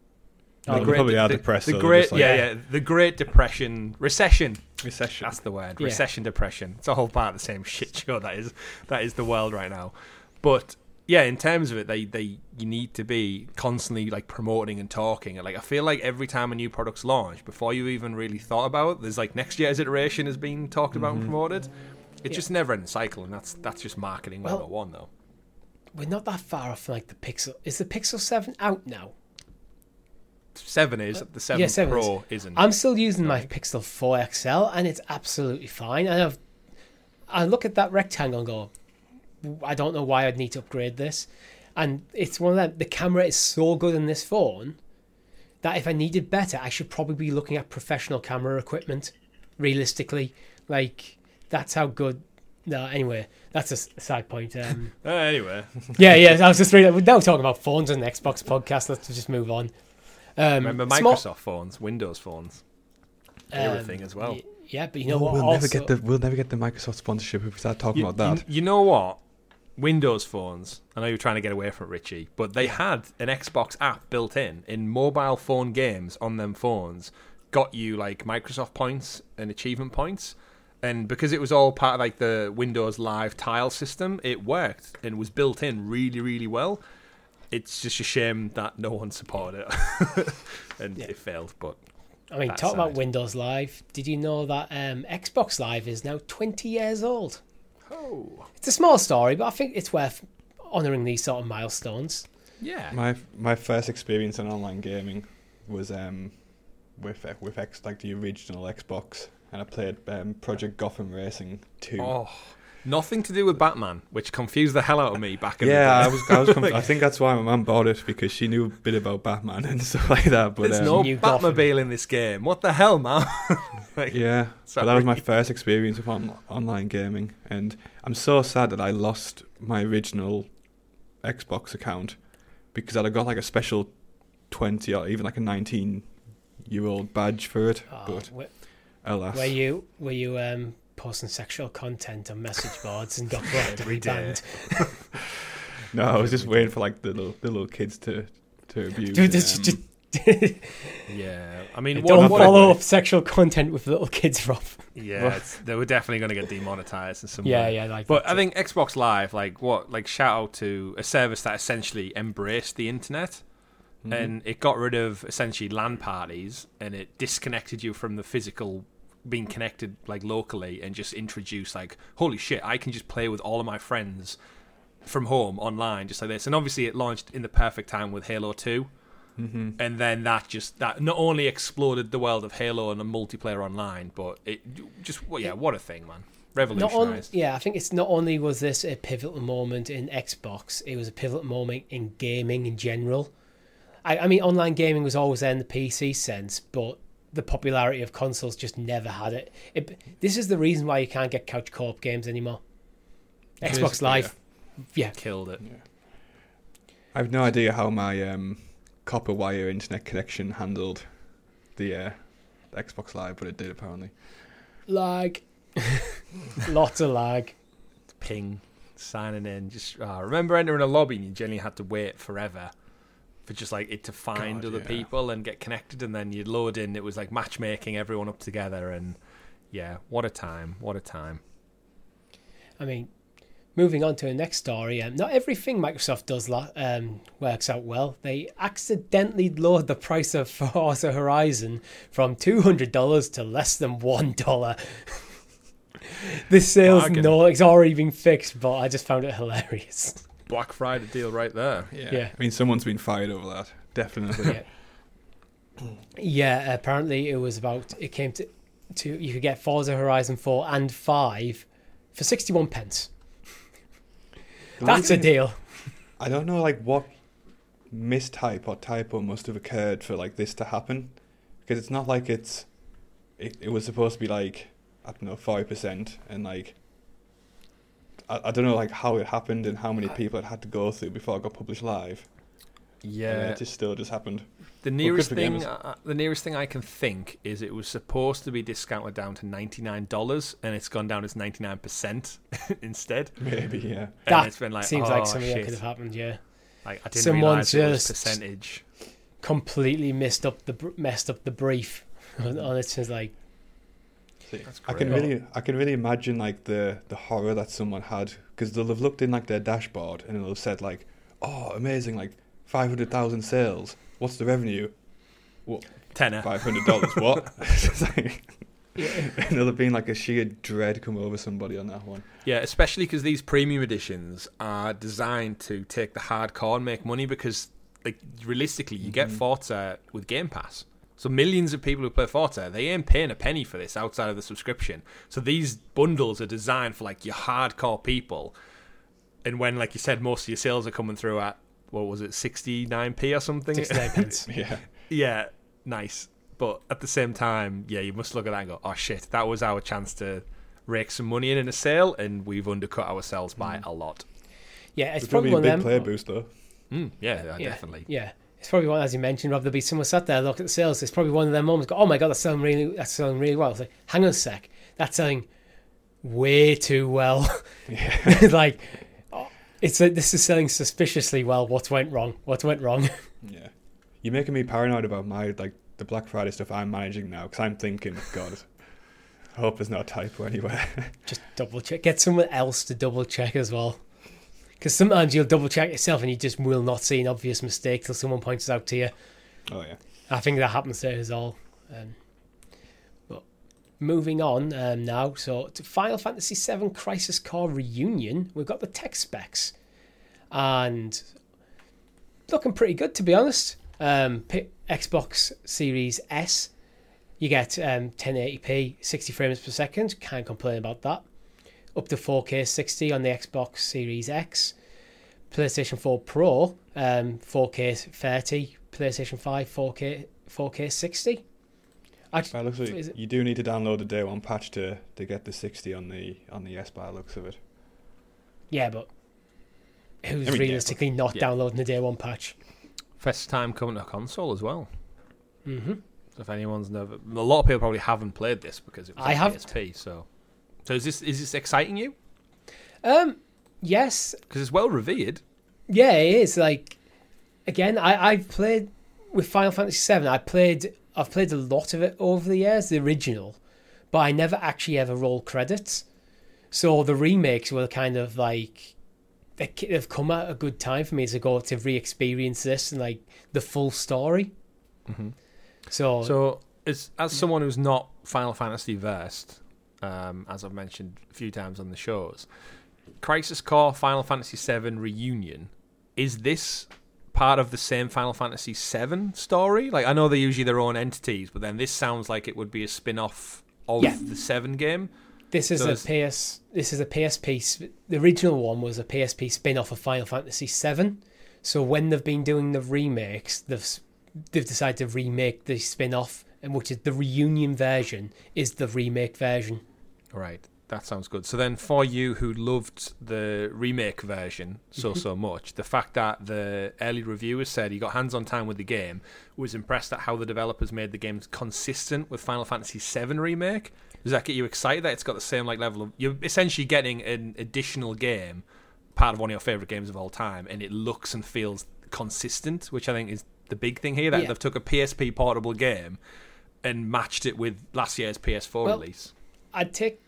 Oh, They probably are the, depressed. The they're great, like, yeah, yeah, the Great Depression, recession. Recession. That's the word. Yeah. Recession, depression. It's a whole part of the same <laughs> shit show that is that is the world right now. But yeah, in terms of it, they they you need to be constantly like promoting and talking. And like I feel like every time a new product's launched, before you even really thought about, it, there's like next year's iteration is being talked about and mm-hmm. promoted. It's Yeah. just never ending cycle, and that's that's just marketing Well- 101 though. We're not that far off like the Pixel. Is the Pixel 7 out now? Seven is the seven yeah, 7 Pro is. not I'm still using my Pixel 4 XL and it's absolutely fine. And I've, I look at that rectangle and go, I don't know why I'd need to upgrade this. And it's one of them, the camera is so good in this phone that if I needed better, I should probably be looking at professional camera equipment, realistically. Like, that's how good. No, anyway, that's a s- side point. Um, <laughs> Uh, anyway, yeah, yeah, I was just reading. We're now talking about phones and Xbox podcast. Let's just move on. Um, remember small- Microsoft phones, Windows phones, everything as well. y- Yeah, but you know No, what? we'll also, never get the we'll never get the Microsoft sponsorship if we start talking You, about that. you- you know what? Windows phones. I know you're trying to get away from it, Richie, but they had an Xbox app built in in mobile phone games on them phones. Got you like Microsoft points and achievement points, and because it was all part of like the Windows Live tile system, it worked and was built in really, really well. It's just a shame that no one supported it, <laughs> and Yeah. it failed. But I mean, that talk about. Windows Live. Did you know that um, Xbox Live is now 20 years old? oh, It's a small story, but I think it's worth honouring these sort of milestones. yeah, My my first experience in online gaming was um with uh, with X like the original Xbox, and I played um, Project Gotham Racing two. oh, nothing to do with Batman, which confused the hell out of me back in yeah, the I day. was I was <laughs> conf- I think that's why my mum bought it because she knew a bit about Batman <laughs> and stuff like that. But There's um, no New Gotham. Batmobile in this game. What the hell, man? <laughs> Like, Yeah, but that was my first experience with on- online gaming, and I'm so sad that I lost my original Xbox account because I'd have got like a special twenty or even like a nineteen year old badge for it. Oh, but were, alas, were you were you um, posting sexual content on message <laughs> boards and got blocked Every and banned? <laughs> no, I was just waiting for like the little the little kids to to abuse. Dude, this um, just, <laughs> yeah. I mean, don't what, what follow a- up sexual content with little kids, Rob. Yeah, it's, they were definitely going to get demonetized in some Yeah, way. yeah, like. But I too. think Xbox Live, like what, like shout out to a service that essentially embraced the internet, mhm. and it got rid of essentially LAN parties, and it disconnected you from the physical being connected like locally, and just introduce like, holy shit, I can just play with all of my friends from home online, just like this. And obviously, it launched in the perfect time with Halo Two. Mhm. and then that just that not only exploded the world of Halo and the multiplayer online, but it just well, yeah, what a thing, man! Not on, Revolutionized. yeah, I think it's not only was this a pivotal moment in Xbox, it was a pivotal moment in gaming in general. I, I mean, online gaming was always there in the PC sense, but the popularity of consoles just never had it. it this is the reason why you can't get couch co-op games anymore. Xbox Basically, Live, yeah. Killed it. I have no idea how my um, copper wire internet connection handled the uh, Xbox Live, but it did apparently. lag, <laughs> lots of lag. Ping, signing in. Just uh, remember entering a lobby and you generally had to wait forever for just like it to find God, other yeah. people and get connected, and then you'd load in. It was like matchmaking everyone up together, and yeah, what a time! What a time! I mean, moving on to the next story, um, not everything Microsoft does lo- um, works out well. They accidentally lowered the price of <laughs> Forza Horizon from two hundred dollars to less than one dollar. <laughs> this sales Bargain. no, it's already been fixed, but I just found it hilarious. <laughs> Black Friday deal right there. Yeah. Yeah. I mean, someone's been fired over that. Definitely. Yeah. Yeah, apparently it was about it came to to you could get Forza Horizon four and five for sixty one pence. That's a deal. I don't know, like what mistype or typo must have occurred for like this to happen, because it's not like it's. It, it was supposed to be like I don't know five percent, and like. I, I don't know like how it happened and how many people it had to go through before it got published live. And Yeah, it just still just happened. the nearest for thing, uh, the nearest thing I can think is it was supposed to be discounted down to ninety nine dollars, and it's gone down as ninety nine percent <laughs> instead. Maybe yeah. And That it's been like, seems oh, like something that could have happened. Yeah, Like I didn't Someone realize it was just- percentage. completely messed up the messed up the brief on on it. It's like I can really, I can really imagine like the the horror that someone had because they'll have looked in like their dashboard and it'll have said like, "Oh, amazing! Like five hundred thousand sales. What's the revenue? What Tenner. five hundred dollars? what?" It's <laughs> like- <laughs> and there'll have been like a sheer dread come over somebody on that one. Yeah, especially because these premium editions are designed to take the hardcore and make money because, like, realistically, you get mm-hmm. Forza with Game Pass. So millions of people who play Forza, they ain't paying a penny for this outside of the subscription. So these bundles are designed for like your hardcore people. And when, like you said, most of your sales are coming through at what was it, sixty nine p or something? sixty nine pence. <laughs> Yeah, yeah, nice. But at the same time, yeah, you must look at that and go, oh shit, that was our chance to rake some money in in a sale, and we've undercut ourselves by a lot. Yeah, it's there's probably probably a big of player them. boost though. Mm, yeah, yeah, definitely. Yeah, it's probably one as you mentioned, Rob. There'll be someone sat there look at the sales. It's probably one of their moments. Go, oh my god, that's selling really, that's selling really well. It's like, hang on a sec, that's selling way too well. Yeah, <laughs> like, oh, it's like this is selling suspiciously well. What went wrong? What went wrong? <laughs> yeah. You're making me paranoid about my like the Black Friday stuff I'm managing now because I'm thinking, God, I hope there's not a typo anywhere. <laughs> Just double check. Get someone else to double check as well. Because sometimes you'll double check yourself and you just will not see an obvious mistake till someone points it out to you. oh yeah. I think that happens there as all. Um, but moving on um, now, so to Final Fantasy VII Crisis Core Reunion, we've got the tech specs, and looking pretty good to be honest. Um, Xbox Series S, you get um, 1080p, 60 frames per second. Can't complain about that. Up to 4K 60 on the Xbox Series X. PlayStation 4 Pro, um, 4K 30. PlayStation 5 4K 4K 60. I, By looks of Is it, it- you do need to download the day one patch to, to get the 60 on the on the S by the looks of it. yeah, but who's I mean, yeah, realistically not yeah. downloading the day one patch? First time coming to a console as well. hmm So if anyone's never, a lot of people probably haven't played this because it was I on have. PSP. So, so is this is this exciting you? Um, yes, Because it's well revered. Yeah, it is. Like again, I I've played with Final Fantasy Seven. I played I've played a lot of it over the years, the original, but I never actually ever rolled credits. So the remakes were kind of like they- they've come at a good time for me to go to re-experience this and like the full story. So, So, as as someone who's not Final Fantasy versed, um, as I've mentioned a few times on the shows, Crisis Core Final Fantasy VII Reunion is this part of the same Final Fantasy VII story? Like, I know they're usually their own entities, but then this sounds like it would be a spin-off of Yeah. the Seven game. This is So a PS. This is a PSP. sp- The original one was a PSP spin-off of Final Fantasy VII. So when they've been doing the remakes, they've they've decided to remake the spin-off, and which is the reunion version is the remake version. Right. That sounds good. So then, for you who loved the remake version so mm-hmm. so much, the fact that the early reviewers said you got hands-on time with the game, was impressed at how the developers made the game consistent with Final Fantasy VII remake. Does that get you excited that it's got the same like level of? You're essentially getting an additional game, part of one of your favorite games of all time, and it looks and feels consistent, which I think is the big thing here. That Yeah. they've took a PSP portable game and matched it with last year's PS4 Well, release. I'd take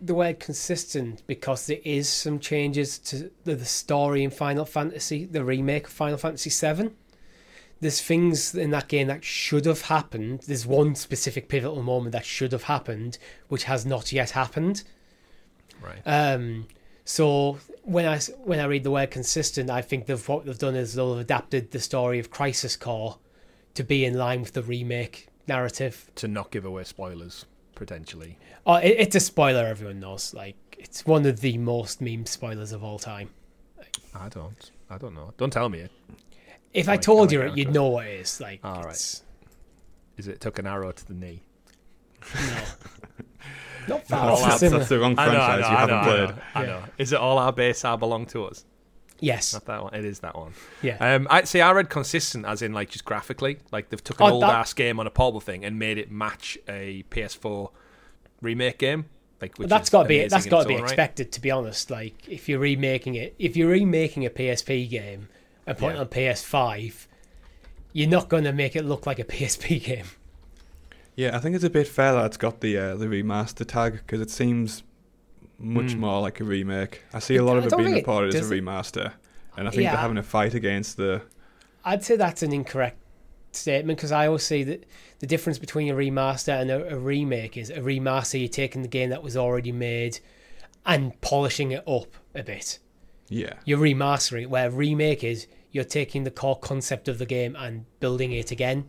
the word consistent because there is some changes to the, the story in Final Fantasy, the remake of Final Fantasy VII. There's things in that game that should have happened. There's one specific pivotal moment that should have happened, which has not yet happened. Right. Um, so when I when I read the word consistent, I think they've what they've done is they've adapted the story of Crisis Core to be in line with the remake narrative. to not give away spoilers, potentially. Oh, it, it's a spoiler everyone knows. Like it's one of the most meme spoilers of all time. I don't. I don't know. Don't tell me it. If I Like, told I you it, you'd know what it is. Like, All right. it's, Is it took an arrow to the knee? no, <laughs> not That's, far all off. out. It's in that's the- the wrong I know, I franchise know, you I haven't know, played. I know, I know. Is it all our base are belong to us? Yes, Not that one. It is that one. yeah. Um, I'd say I read consistent as in like just graphically, like they've took an Oh, old that- ass game on a portable thing and made it match a PS4 remake game. Like which Well, that's got to be amazing that's in got to be own right. expected. To be honest, like if you're remaking it, if you're remaking a PSP game and putting Yeah. it on PS5, you're not going to make it look like a <laughs> PSP game. Yeah, I think it's a bit fair that it's got the uh, the remaster tag because it seems much Mm. more like a remake. I see a lot of it being reported as a remaster, and I think Yeah. they're having a fight against the. I'd say that's an incorrect statement because I always say that the difference between a remaster and a, a remake is a remaster you're taking the game that was already made and polishing it up a bit. Yeah, You're remastering it, where a remake is you're taking the core concept of the game and building it again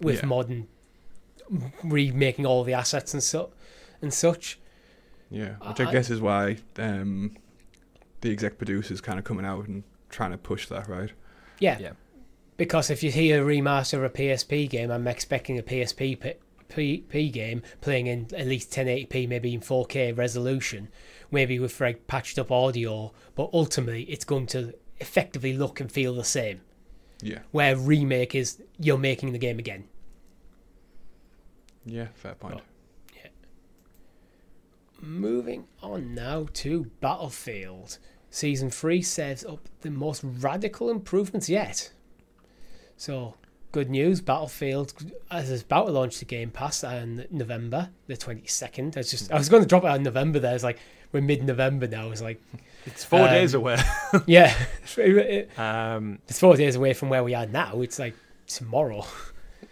with Yeah. modern remaking all the assets and so and such. Yeah, which I- I guess is why um, the exec producer's kind of coming out and trying to push that, right? Yeah. Yeah. Because if you hear a remaster of a PSP game, I'm expecting a PSP P, P, P game playing in at least 1080p, maybe in 4K resolution, maybe with like patched up audio, but ultimately it's going to effectively look and feel the same. Yeah, Where remake is you're making the game again. yeah, fair point. Moving on now to Battlefield. Season 3 sets up the most radical improvements yet. So, good news Battlefield as is about to launch the Game Pass in November, the 22nd. I was just I was going to drop it on November there. It's like we're mid November now. It's like, It's four Um, days away. <laughs> yeah. <laughs> It's um, four days away from where we are now. It's like tomorrow.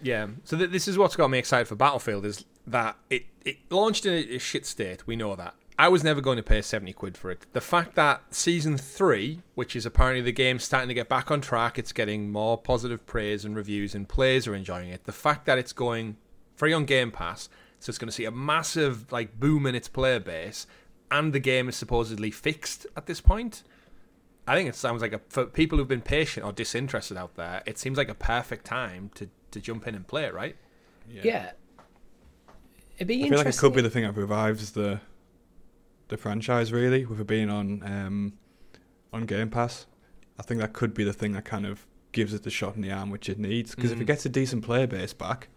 Yeah. So th- this is what's got me excited for Battlefield is that it, it launched in a, shit state. We know that. I was never going to pay 70 quid for it. The fact that season 3, which is apparently the game starting to get back on track, it's getting more positive praise and reviews and players are enjoying it. The fact that it's going free on Game Pass, so it's going to see a massive like boom in its player base and the game is supposedly fixed at this point. I think it sounds like a for people who've been patient or disinterested out there, it seems like a perfect time to to jump in and play it, right? Yeah. It'd be I feel like it could be the thing that revives the the franchise really, with it being on um, on Game Pass. I think that could be the thing that kind of gives it the shot in the arm which it needs. Because if Mhm. it gets a decent player base back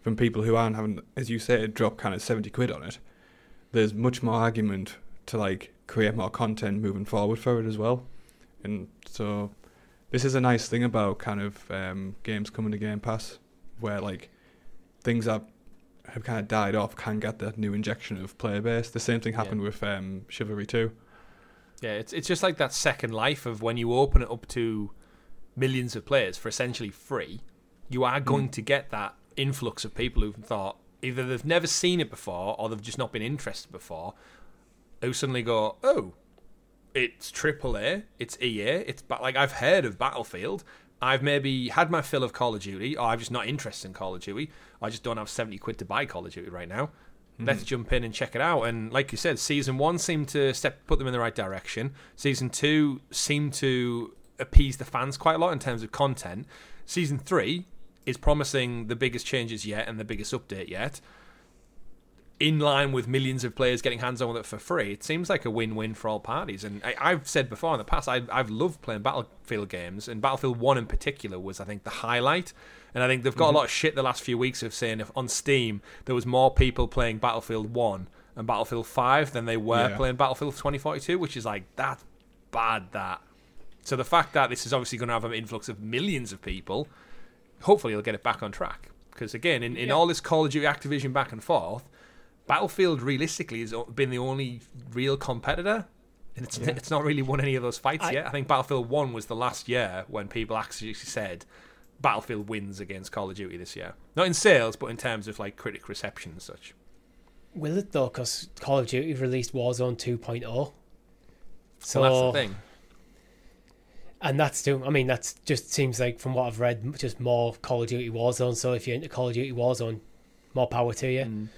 from people who aren't having, as you say, drop kind of seventy quid on it, there's much more argument to like create more content moving forward for it as well. And so this is a nice thing about kind of um, games coming to Game Pass, where like things that have kind of died off can get that new injection of player base. The same thing Yeah. happened with um, Chivalry 2. Yeah, it's it's just like that second life of when you open it up to millions of players for essentially free, you are going to get that influx of people who've thought either they've never seen it before or they've just not been interested before, who suddenly go, oh, it's AAA, it's EA, it's like I've heard of Battlefield. I've maybe had my fill of Call of Duty, or I'm just not interested in Call of Duty. I just don't have 70 quid to buy Call of Duty right now. Hmm. Let's jump in and check it out. And like you said, season one seemed to step put them in the right direction. Season two seemed to appease the fans quite a lot in terms of content. Season three is promising the biggest changes yet and the biggest update yet. In line with millions of players getting hands on with it for free, it seems like a win-win for all parties. And I, I've said before in the past, I, I've loved playing Battlefield games, and Battlefield One in particular was, I think, the highlight. And I think they've got a mhm. lot of shit the last few weeks of saying if on Steam there was more people playing Battlefield One and Battlefield Five than they were Yeah. playing Battlefield 2042, which is like that's bad. That So the fact that this is obviously going to have an influx of millions of people, hopefully it'll get it back on track. Because again, in, in Yeah. all this Call of Duty Activision back and forth, Battlefield realistically has been the only real competitor. And it's, it's not really won any of those fights I- yet. I think Battlefield 1 was the last year when people actually said Battlefield wins against Call of Duty this year. Not in sales, but in terms of like critic reception and such. Will it though? Because Call of Duty released Warzone 2.0. So So that's the thing. and that's too. I mean, that's just seems like from what I've read, just more Call of Duty Warzone. So if you're into Call of Duty Warzone, more power to you. Mm.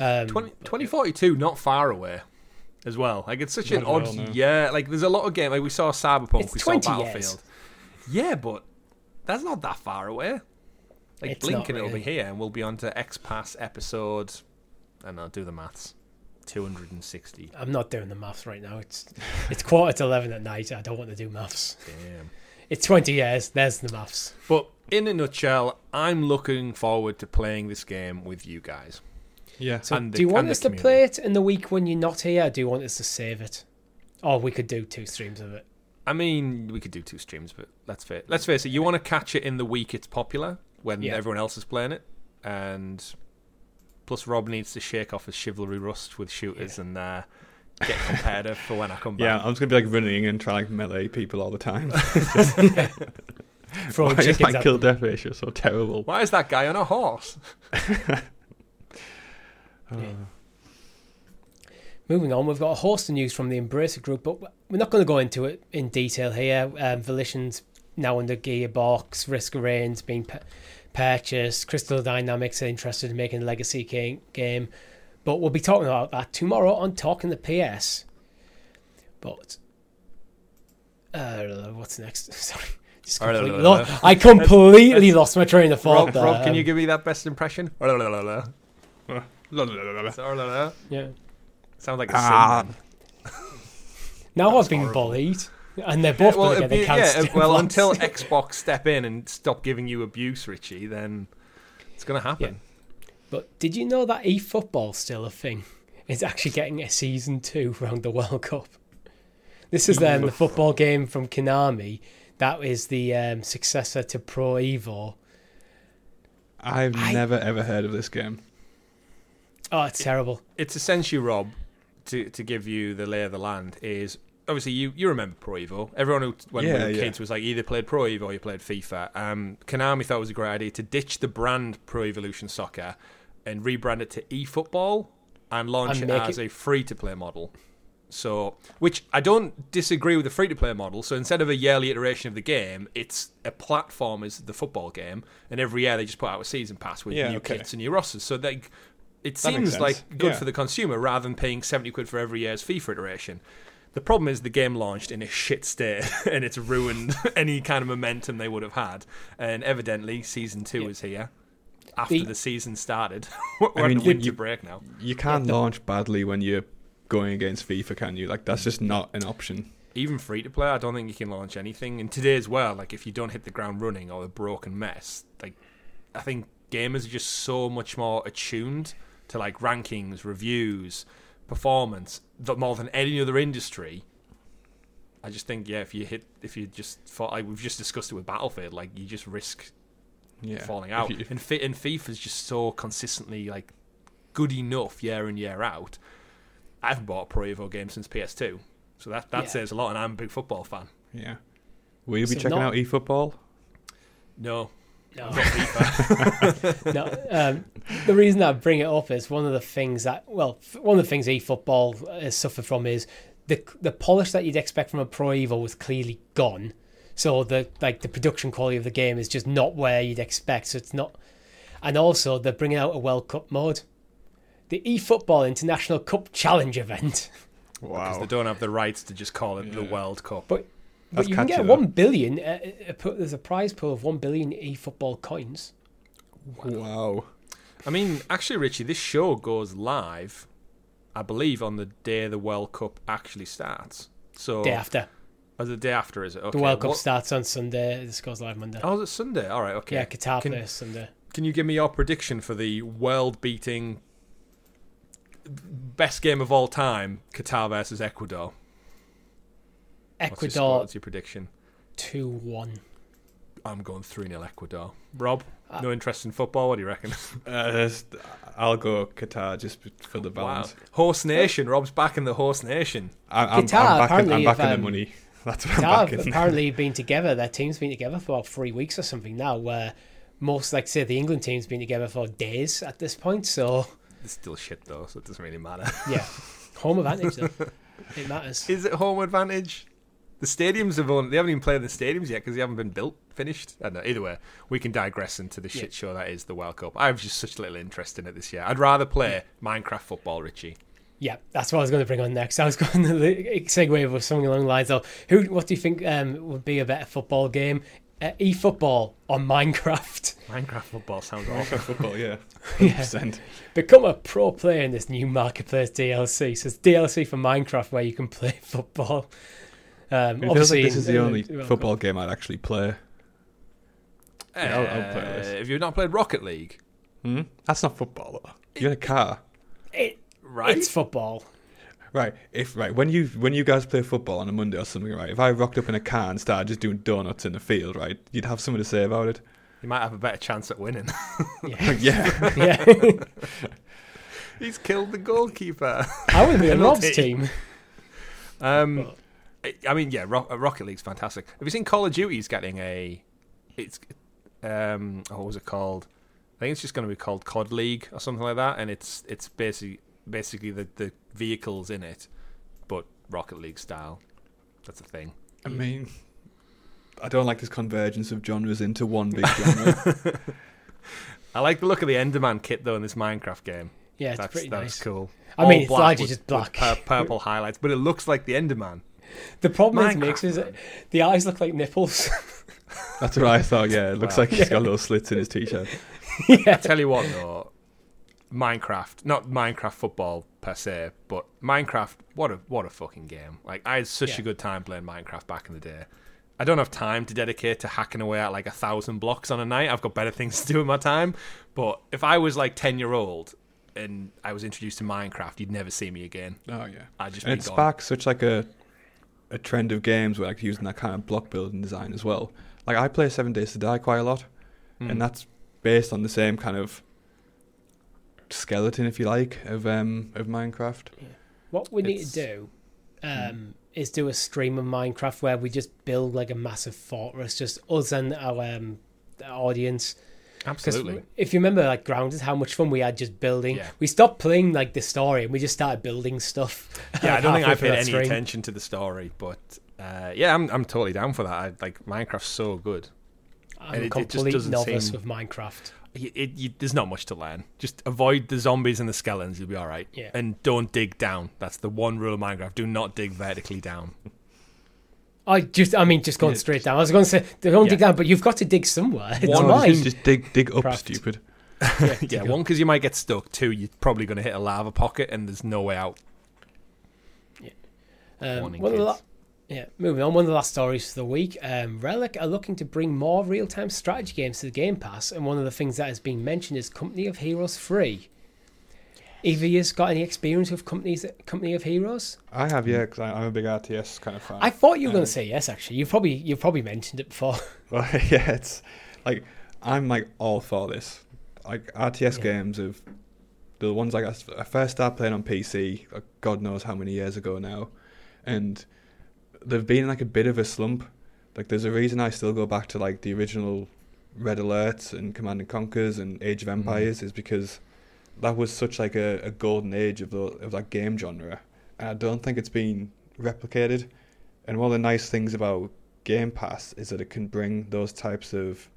Um, 20, 2042 not far away as well like it's such an Not at odd all, no. yeah like there's a lot of game like we saw cyberpunk It's we saw 20 years. yeah but that's not that far away like It's blink not and it'll be here and we'll be on to x-pass episode and i'll do the maths 260 I'm not doing the maths right now. It's it's quarter to eleven at night. I don't want to do maths. damn It's twenty years. There's the maths. but in a nutshell i'm looking forward to playing this game with you guys Yeah. So And the- do you want us to play it in the week when you're not here? Or do you want us to save it? Or we could do two streams of it. I mean, we could do two streams, but let's face it. let's face it. You want to catch it in the week it's popular when Yeah. everyone else is playing it, and plus Rob needs to shake off his chivalry rust with shooters and uh, get competitive <laughs> for when I come back. Yeah. I'm just gonna be like running and trying to melee people all the time. <laughs> <laughs> Throwing Why is chickens my at kill death ratio so terrible? Why is that guy on a horse? Moving on, we've got a host of news from the Embracer Group, but we're not going to go into it in detail here. Um, Volition's now under Gearbox, Risk of Rain's been p- purchased, Crystal Dynamics are interested in making a legacy ga- game, but we'll be talking about that tomorrow on Talking the PS. But uh, what's next? <laughs> Sorry, just completely lo- I completely lost my train of thought. Rob, there. Rob, can you give me that best impression? <laughs> yeah. Sounds like a Ah. now I've been horrible. bullied, and they're both well, going to get they be- can't yeah, well, until Xbox step in and stop giving you abuse, Richie, then it's going to happen. But did you know that eFootball's still a thing? It's actually getting a season two around the World Cup. This is um, the football game from Konami. That is the um, successor to Pro Evo. I've I- never ever heard of this game. Oh, it's terrible. it's essentially Rob to to give you the lay of the land is obviously you you remember Pro Evo. Everyone who when we were yeah. kids was like either played Pro Evo or you played FIFA. Um, Konami thought it was a great idea to ditch the brand Pro Evolution Soccer and rebrand it to eFootball and launch And it as it- a free to play model. So, which I don't disagree with the free to play model. So instead of a yearly iteration of the game, it's a platform as the football game, and every year they just put out a season pass with Yeah, new okay. kits and new rosters. So they, it That seems like good Yeah. for the consumer rather than paying seventy quid for every year's FIFA iteration. The problem is the game launched in a shit state, <laughs> and it's ruined <laughs> any kind of momentum they would have had. And evidently, season two Yeah. is here after The- the, season started. <laughs> We're I mean, you- winter you- break now. You can't the- launch badly when you're going against FIFA, can you? Like that's just not an option. even free to play, I don't think you can launch anything in today's world. Like if you don't hit the ground running or a broken mess, like I think gamers are just so much more attuned to like rankings, reviews, performance, that more than any other industry. I just think yeah, if you hit, if you just fought, like we've just discussed it with Battlefield, like you just risk Yeah. falling out. you- and, fi- and FIFA's just so consistently like good enough year in year out. I haven't bought a Pro Evo game since PS2, so that that Yeah. says a lot. And I'm a big football fan. yeah. Will you be So checking not- out eFootball? No, No. not FIFA. <laughs> no, um, the reason I bring it up is one of the things that, well, one of the things eFootball has suffered from is the the polish that you'd expect from a Pro Evo was clearly gone. So the like the production quality of the game is just not where you'd expect. So it's not, and also they're bringing out a World Cup mode, the eFootball International Cup Challenge event. Wow! because they don't have the rights to just call it the World Cup. But but That's you can get though. one billion. Uh, uh, there's a prize pool of one billion eFootball coins. Wow. I mean, actually, Richie, this show goes live, I believe, on the day the World Cup actually starts. So, Day after oh, the day after is it? Okay. the World Cup what- starts on Sunday. This goes live Monday. Oh, is it Sunday? All right, okay. Yeah, Qatar Can- plays Sunday. Can you give me your prediction for the world-beating best game of all time, Qatar versus Ecuador? What's your, Ecuador. what's your prediction? 2 1. I'm going 3 0 Ecuador. Rob, Uh, no interest in football? What do you reckon? <laughs> Uh, I'll go Qatar just for the balance. Horse Nation. Rob's back in the Horse Nation. I, I'm, Qatar, I'm back, in, apparently, I'm back if, in the um, money. <laughs> That's what I'm Qatar back in. apparently <laughs> been together, their team's been together for about three weeks or something now, where most, like, say, the England team's been together for days at this point. So, It's still shit though, so it doesn't really matter. yeah, home advantage, though. It matters. Is it home advantage? The stadiums have only, they haven't even played in the stadiums yet because they haven't been built, finished. I don't know. Either way, we can digress into the Yeah. shit show that is the World Cup. I have just such little interest in it this year. I'd rather play Minecraft football, Richie. Yeah, that's what I was going to bring on next. I was <laughs> going to segue with something along the lines of who. What do you think um, would be a better football game, uh, e-football or Minecraft? Minecraft football sounds awful. football, yeah. <laughs> Yeah. 100%. Become a pro player in this new marketplace DLC. So it's DLC for Minecraft where you can play <laughs> football. Um, It feels obviously, like this is the uh, only World football game I'd actually play. Yeah, I'll- I'll play this. Uh, Have you not played Rocket League? Hmm? That's not football, though. You're in a car. It, Right. It's football. Right, if right when you when you guys play football on a Monday or something, right? If I rocked up in a car and started just doing donuts in the field, right, you'd have something to say about it. you might have a better chance at winning. Yeah, <laughs> yeah, <laughs> yeah. He's killed the goalkeeper. I would be <laughs> on Rob's team. Um, Well- I- I mean, yeah, Ro- uh, Rocket League's fantastic. Have you seen Call of Duty's getting a? It's um, oh, what was it called? I think it's just going to be called COD League or something like that, and it's it's basically basically the the vehicles in it, but Rocket League style. That's a thing. I mean, I don't like this convergence of genres into one big genre. <laughs> I like the look of the Enderman kit though in this Minecraft game. Yeah, it's that's pretty that's nice. cool. I mean, All it's largely with- just with black. pur- purple highlights, but it looks like the Enderman. The problem is, Minecraft, Mix, is man. the eyes look like nipples. <laughs> That's what I thought. Yeah, it looks Wow. like he's got little slits in his t-shirt. <laughs> yeah. Tell you what though, Minecraft, not Minecraft football per se, but Minecraft, what a what a fucking game! Like I had such Yeah. a good time playing Minecraft back in the day. I don't have time to dedicate to hacking away at like a thousand blocks on a night. I've got better things to do with my time. But if I was like ten year old and I was introduced to Minecraft, you'd never see me again. Oh yeah, I'd just and be it gone. sparks such like a a trend of games where like using that kind of block building design as well. Like I play Seven Days to Die quite a lot, Mm. and that's based on the same kind of skeleton, if you like, of um of Minecraft. What we need to do um, is do a stream of Minecraft where we just build like a massive fortress, just us and our um, audience. Absolutely. if you remember, like Grounded, how much fun we had just building. Yeah. We stopped playing like the story and we just started building stuff. Yeah, I <laughs> don't think I paid any attention to the story, but uh, yeah, I'm I'm totally down for that. I, like Minecraft's so good. I'm And a it- it just complete doesn't novice seem- with Minecraft. it, it, you, there's not much to learn. Just avoid the zombies and the skeletons. You'll be all right. Yeah. And don't dig down. That's the one rule of Minecraft. Do not dig vertically down. I just, I mean, just going Yeah, straight down. I was going to say, don't dig down, but you've got to dig somewhere. It's One, mine. Just, just dig dig up, Craft. stupid. <laughs> yeah, yeah. One because you might get stuck. Two, you're probably going to hit a lava pocket and there's no way out. Um, Warning, one of la- yeah, moving on. One of the last stories for the week. Um, Relic are looking to bring more real-time strategy games to the Game Pass, and one of the things that has been mentioned is Company of Heroes Three. Either you's got any experience with companies, Company of Heroes? I have yeah, because I'm a big RTS kind of fan. I thought you were going Um, to say yes. Actually, you probably you probably mentioned it before. <laughs> Well, <laughs> yeah, it's like I'm like all for this. Like RTS Yeah. games of the ones like I first started playing on PC, like God knows how many years ago now, and they've been like a bit of a slump. Like there's a reason I still go back to like the original Red Alert and Command and Conquers and Age of Mhm. Empires is because that was such like a, a golden age of the of that game genre, and I don't think it's been replicated. And one of the nice things about Game Pass is that it can bring those types of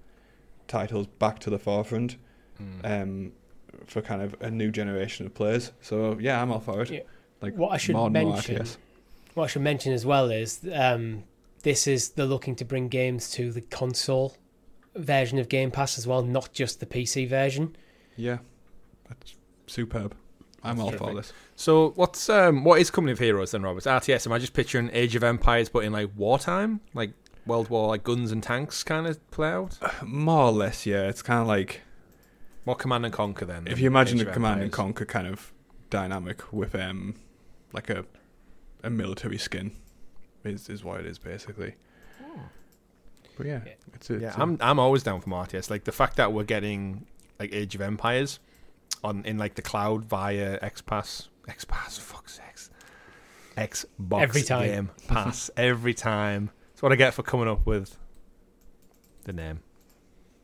titles back to the forefront um, for kind of a new generation of players. So yeah, I'm all for it. Yeah. Like What I should more and more mention, RTS. what I should mention as well is um, this is they're looking to bring games to the console version of Game Pass as well, not just the PC version. Yeah, that's superb. I'm all for this. So what's um what is Company of Heroes then, Robert? RTS. Am I just picturing Age of Empires, but in like wartime, like World War, like guns and tanks kind of play out? More or less, yeah. It's kind of like What Command and Conquer then? if you imagine Age a of Command and Conquer kind of dynamic with um like a a military skin is is what it is basically. But yeah, it's a, Yeah, it's a- I'm I'm always down for more RTS. Like the fact that we're getting like Age of Empires on in like the cloud via X Pass, X Pass, fuck's sakes, Xbox Every time. Game Pass <laughs> every time. That's what I get for coming up with the name.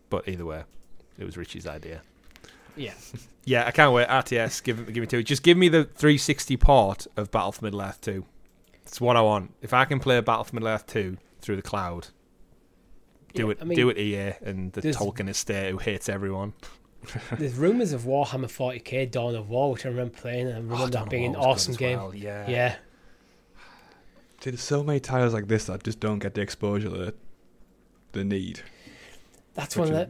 But either way, it was Richie's idea. Yeah. <laughs> Yeah, I can't wait. RTS, give give me two. Just give me the 360 port of Battle for Middle Earth 2. It's what I want. If I can play Battle for Middle Earth 2 through the cloud, do Yeah, it. I mean, do it EA and the Tolkien estate who hates everyone. <laughs> There's rumours of Warhammer 40k Dawn of War, which I remember playing, and I remember that being an awesome game. Yeah. Yeah. See, there's so many titles like this that just don't get the exposure that they need. That's one of the.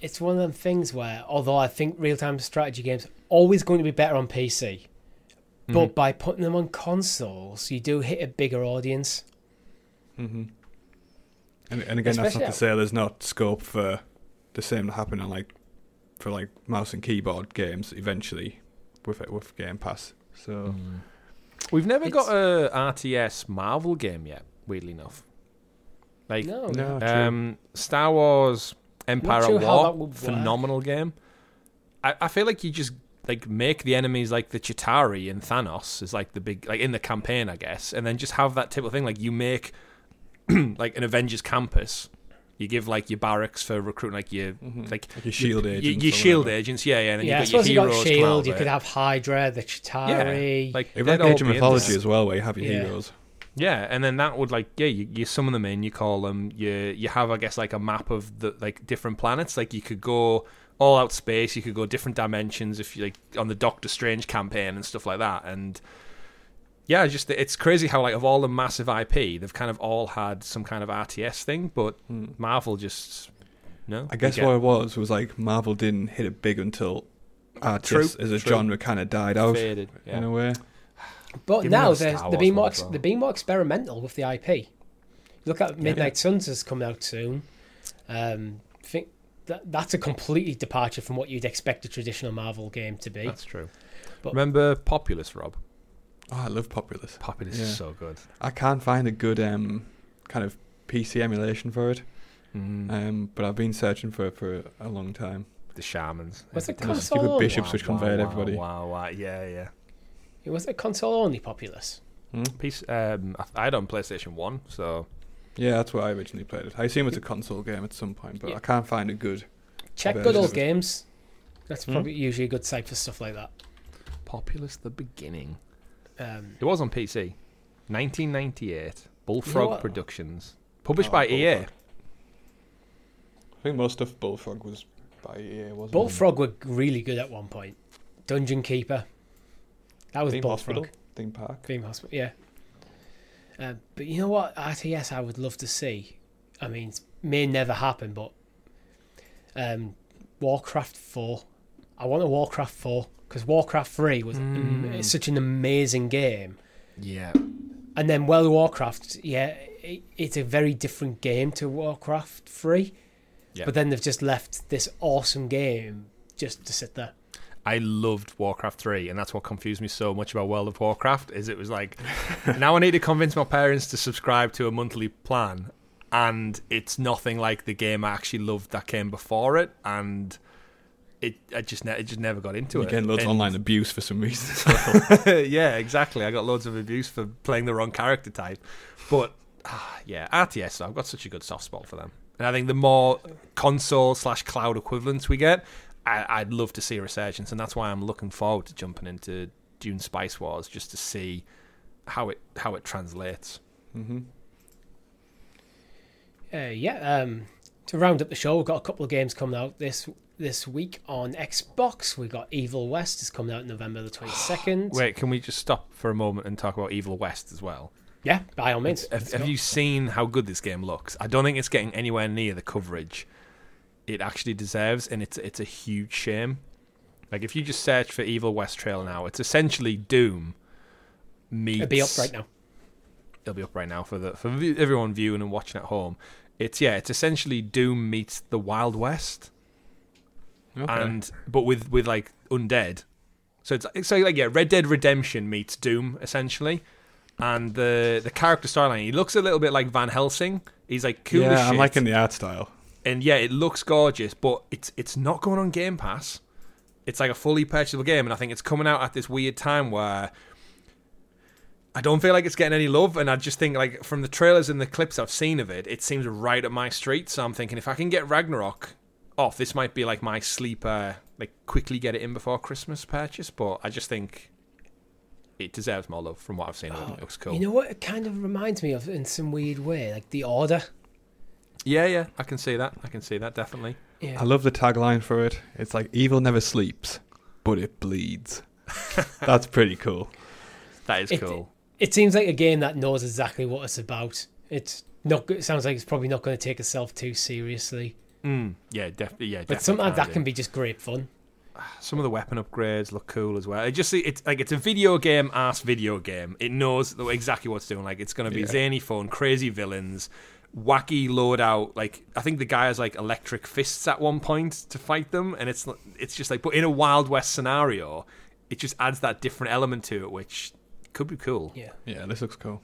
It's one of them things where, although I think real-time strategy games are always going to be better on PC, Mm-hmm. but by putting them on consoles, you do hit a bigger audience. hmm And, and again, that's not to say there's not scope for the same to happen on like for like mouse and keyboard games eventually with it with Game Pass. So Mm. We've never got a RTS Marvel game yet. Weirdly enough, like No, no, true. um, Star Wars Empire sure at War, that would work. phenomenal game. I, I feel like you just like make the enemies like the Chitauri and Thanos is like the big like in the campaign, I guess, and then just have that typical thing. Like you make <clears throat> like an Avengers campus. You give like your barracks for recruiting, like your Mhm. like Like your shield your, agents your or shield whatever. agents, yeah, yeah. And then yeah, I you got suppose you your got heroes. Shield. You could have Hydra, the Chitauri. like If they'd like all Age of Mythology as well, where you have your Yeah. heroes. Yeah, and then that would like yeah, you, you summon them in, you call them, you you have I guess like a map of the like different planets. Like you could go all out space, you could go different dimensions if you like on the Doctor Strange campaign and stuff like that. And yeah, just it's crazy how like of all the massive IP, they've kind of all had some kind of RTS thing, but Hmm. Marvel just no. I guess get- what it was was like Marvel didn't hit it big until RTS True, as a true. genre kind of died out faded. Yeah. in a way. But Give me now that they're, Star they're Wars being more one ex- well. they're being more experimental with the IP. Look at Midnight Suns has come out soon. Um, I think that that's a completely departure from what you'd expect a traditional Marvel game to be. That's true. But- Remember Populous, Rob? Oh, I love Populous. Populous Yeah. is so good. I can't find a good um, kind of PC emulation for it, Mm. um, but I've been searching for it for a long time. the shamans. Was it Everything. Those console? stupid only? bishops which convert everybody. Wow, wow, yeah, yeah. It was a console only populous? Hmm? Piece. Um, I- I had it on PlayStation One, so Yeah, that's where I originally played it. I assume it's a console game at some point, but Yeah. I can't find a good. Check Version good old it. games. That's Hmm? probably usually a good site for stuff like that. Populous the beginning. Um, It was on PC, 1998. Bullfrog what? Productions, published Oh, by EA. I think most of Bullfrog was by EA, wasn't Bullfrog were really good at one point. Dungeon Keeper. That was Theme Bullfrog. Hospital, Theme Park. Theme Hospital, yeah. Uh, but you know what RTS I would love to see. I mean, it may never happen, but um, Warcraft Four. I want a Warcraft Four because Warcraft Three was Mm. it's such an amazing game, Yeah, and then World of Warcraft. Yeah, it, it's a very different game to Warcraft Three. Yeah. But then they've just left this awesome game just to sit there. I loved Warcraft 3, and that's what confused me so much about World of Warcraft. Is it was like, <laughs> now I need to convince my parents to subscribe to a monthly plan, and it's nothing like the game I actually loved that came before it, and it I just ne- it just never got into You're it. getting loads of online abuse for some reason. as well. <laughs> yeah, exactly. I got loads of abuse for playing the wrong character type. But ah, yeah, RTS. I've got such a good soft spot for them, and I think the more console slash cloud equivalents we get, I, I'd love to see a resurgence, and that's why I'm looking forward to jumping into Dune Spice Wars just to see how it how it translates. hmm Uh, yeah. Um, to round up the show, we've got a couple of games coming out this this week on Xbox. We've got Evil West is coming out November the twenty second. <gasps> Wait, can we just stop for a moment and talk about Evil West as well? Yeah, by all means. Have, have you seen how good this game looks? I don't think it's getting anywhere near the coverage it actually deserves, and it's it's a huge shame. Like if you just search for Evil West Trail now, it's essentially Doom meets. It'll be up right now. It'll be up right now for the for everyone viewing and watching at home. It's yeah, it's essentially Doom meets the Wild West, Okay. and but with with like undead. So it's it's like, like yeah, Red Dead Redemption meets Doom essentially, and the the character storyline. He looks a little bit like Van Helsing He's like cool as yeah, shit. I'm liking the art style. and yeah, it looks gorgeous, but it's it's not going on Game Pass. It's like a fully purchasable game, and I think it's coming out at this weird time where I don't feel like it's getting any love, and I just think like from the trailers and the clips I've seen of it, it seems right up my street. So I'm thinking if I can get Ragnarok off, this might be like my sleeper, like quickly get it in before Christmas purchase. But I just think it deserves more love from what I've seen. of it. It looks cool. You know what? It kind of reminds me of in some weird way, like The Order. yeah, yeah, I can see that. I can see that definitely. Yeah. I love the tagline for it. It's like evil never sleeps, but it bleeds. <laughs> That's pretty cool. That is It- cool. It seems like a game that knows exactly what it's about. It's not. It sounds like it's probably not going to take itself too seriously. Mm, yeah, definitely. Yeah, But definitely sometimes that do. can be just great fun. some of the weapon upgrades look cool as well. It just it's like it's a video game ass video game. It knows exactly what's doing. Like it's going to be Yeah. zany fun, crazy villains, wacky loadout. Like I think the guy has like electric fists at one point to fight them, and it's it's just like but in a Wild West scenario, it just adds that different element to it, which could be cool. Yeah. Yeah, this looks cool.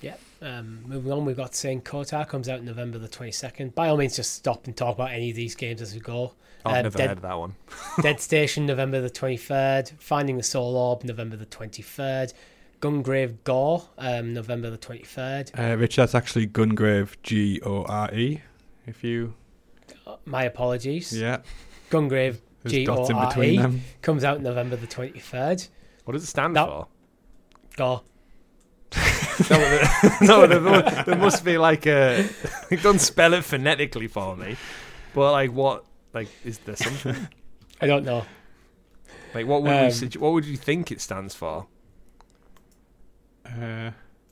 Yeah. Um, moving on, we've got Saint Kotar comes out November the 22nd. By all means, just stop and talk about any of these games as we go. I've Um, never Dead, heard of that one. <laughs> Dead <laughs> Station, November the 23rd. Finding the Soul Orb, November the 23rd. Gungrave Gore, um, November the 23rd. Uh, Rich, that's actually Gungrave G O R E. If you, Uh, My apologies. yeah, Gungrave there's G O dots in between E comes out November the 23rd. What does it stand That- for? Gore. <laughs> no, there, <laughs> no there, there must be like a. <laughs> Don't spell it phonetically for me, but like what? Like is there something? I don't know. Like what would Um, sugge- what would you think it stands for? Uh,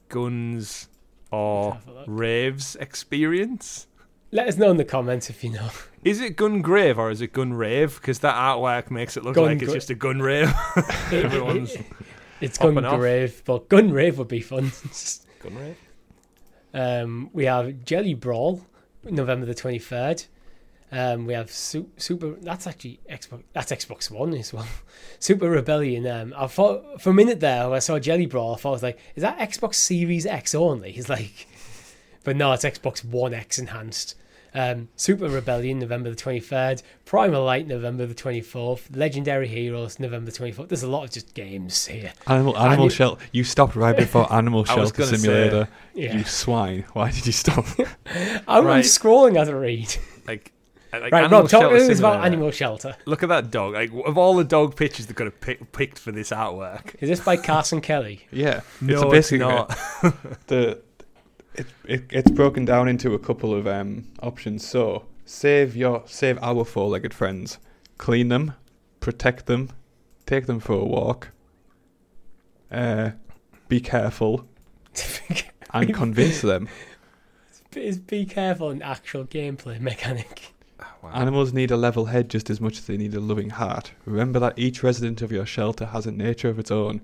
Guns or Have a look. raves experience? Let us know in the comments if you know. Is it gun grave or is it gun rave? Because that artwork makes it look Gun like it's gra- just a gun rave. Everyone's it's off. Gungrave, but Gunrave would be fun. <laughs> gun rave. Um, we have Jelly Brawl, November the twenty third. Um, we have Su- Super. That's actually Xbox. That's Xbox One as well. <laughs> Super Rebellion. Um, I thought for a minute there when I saw Jelly Brawl, I thought I was like, is that Xbox Series X only? He's like, <laughs> but no, it's Xbox One X enhanced. Um, Super Rebellion, November the twenty third. Primal Light, November the twenty fourth. Legendary Heroes, November the twenty fourth. There's a lot of just games here. animal Animal knew- Shelter. You stopped right before <laughs> Animal Shelter gonna say- Simulator. Yeah, You swine. Why did you stop? <laughs> I'm, Right. scrolling as I read. Like, like Right, Animal Rob, talk Shelter to us about Animal Shelter. Look at that dog. Like of all the dog pictures they could have pick, picked for this artwork. Is this by Carson Kelly? yeah, No, it's a it's basically not. the it, it it's broken down into a couple of um, options. So save your save our four-legged friends, clean them, protect them, take them for a walk. Uh, be careful <laughs> and convince them. Is be careful an actual gameplay mechanic. Wow. Animals need a level head just as much as they need a loving heart. Remember that each resident of your shelter has a nature of its own.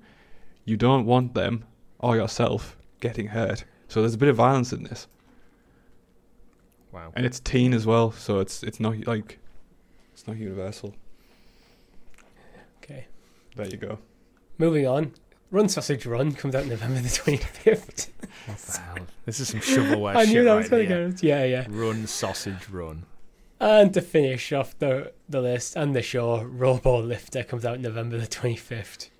You don't want them or yourself getting hurt. So there's a bit of violence in this. Wow. and it's teen as well, so it's it's not like it's not universal. Okay. There you go. Moving on. Run Sausage Run comes out November the 25th. What the hell? This is some shovelware I <laughs> shit I knew that right was going to here. go. Yeah, yeah. Run sausage run. And to finish off the, the list and the show, Robo Lifter comes out November the 25th.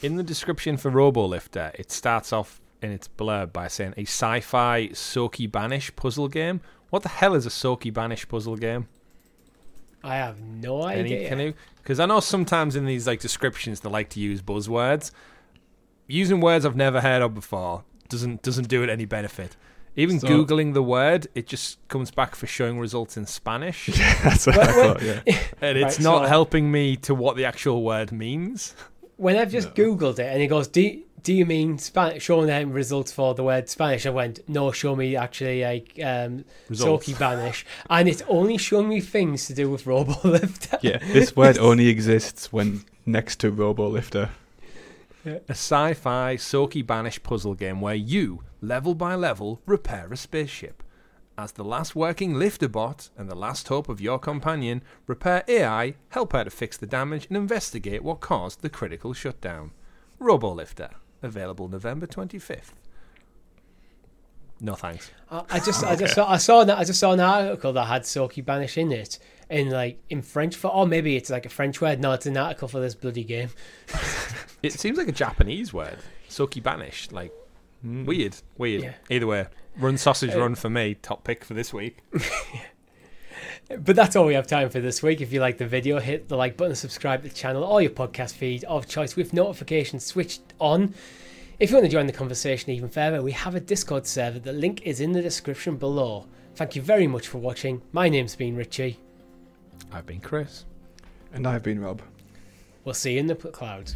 In the description for RoboLifter, it starts off in its blurb by saying a sci-fi Soki Banish puzzle game. What the hell is a Soki Banish puzzle game? I have no Any idea. canoe? Because I know sometimes in these like descriptions they like to use buzzwords. Using words I've never heard of before doesn't doesn't do it any benefit. Even So- googling the word, it just comes back for showing results in Spanish, Yeah, <laughs> That's what Wait, I thought. Yeah. <laughs> and it's Right, not so- helping me to what the actual word means. When I've just Googled it and it goes, do, do you mean Spanish? Showing them results for the word Spanish. I went, no, show me actually like um, Results. Soki Banish. And it's only showing me things to do with Robolifter. Yeah, this word <laughs> only exists when next to Robo Lifter. A sci-fi Soki Banish puzzle game where you, level by level, repair a spaceship. As the last working lifter bot and the last hope of your companion, repair AI, help her to fix the damage and investigate what caused the critical shutdown. RoboLifter, available November 25th. No thanks. I, I just, I just saw, I saw that, I just saw an article that had Soki Banish in it, in like in French for, or maybe it's like a French word. No, it's an article for this bloody game. <laughs> It seems like a Japanese word. Soki banished. Like weird, weird. Yeah. Either way, run sausage Uh, run for me. Top pick for this week. <laughs> But that's all we have time for this week. If you like the video, hit the like button, subscribe to the channel or your podcast feed of choice with notifications switched on. If you want to join the conversation even further, we have a Discord server. The link is in the description below. Thank you very much for watching. My name's been Richie. I've been Chris. And I've been Rob. We'll see you in the clouds.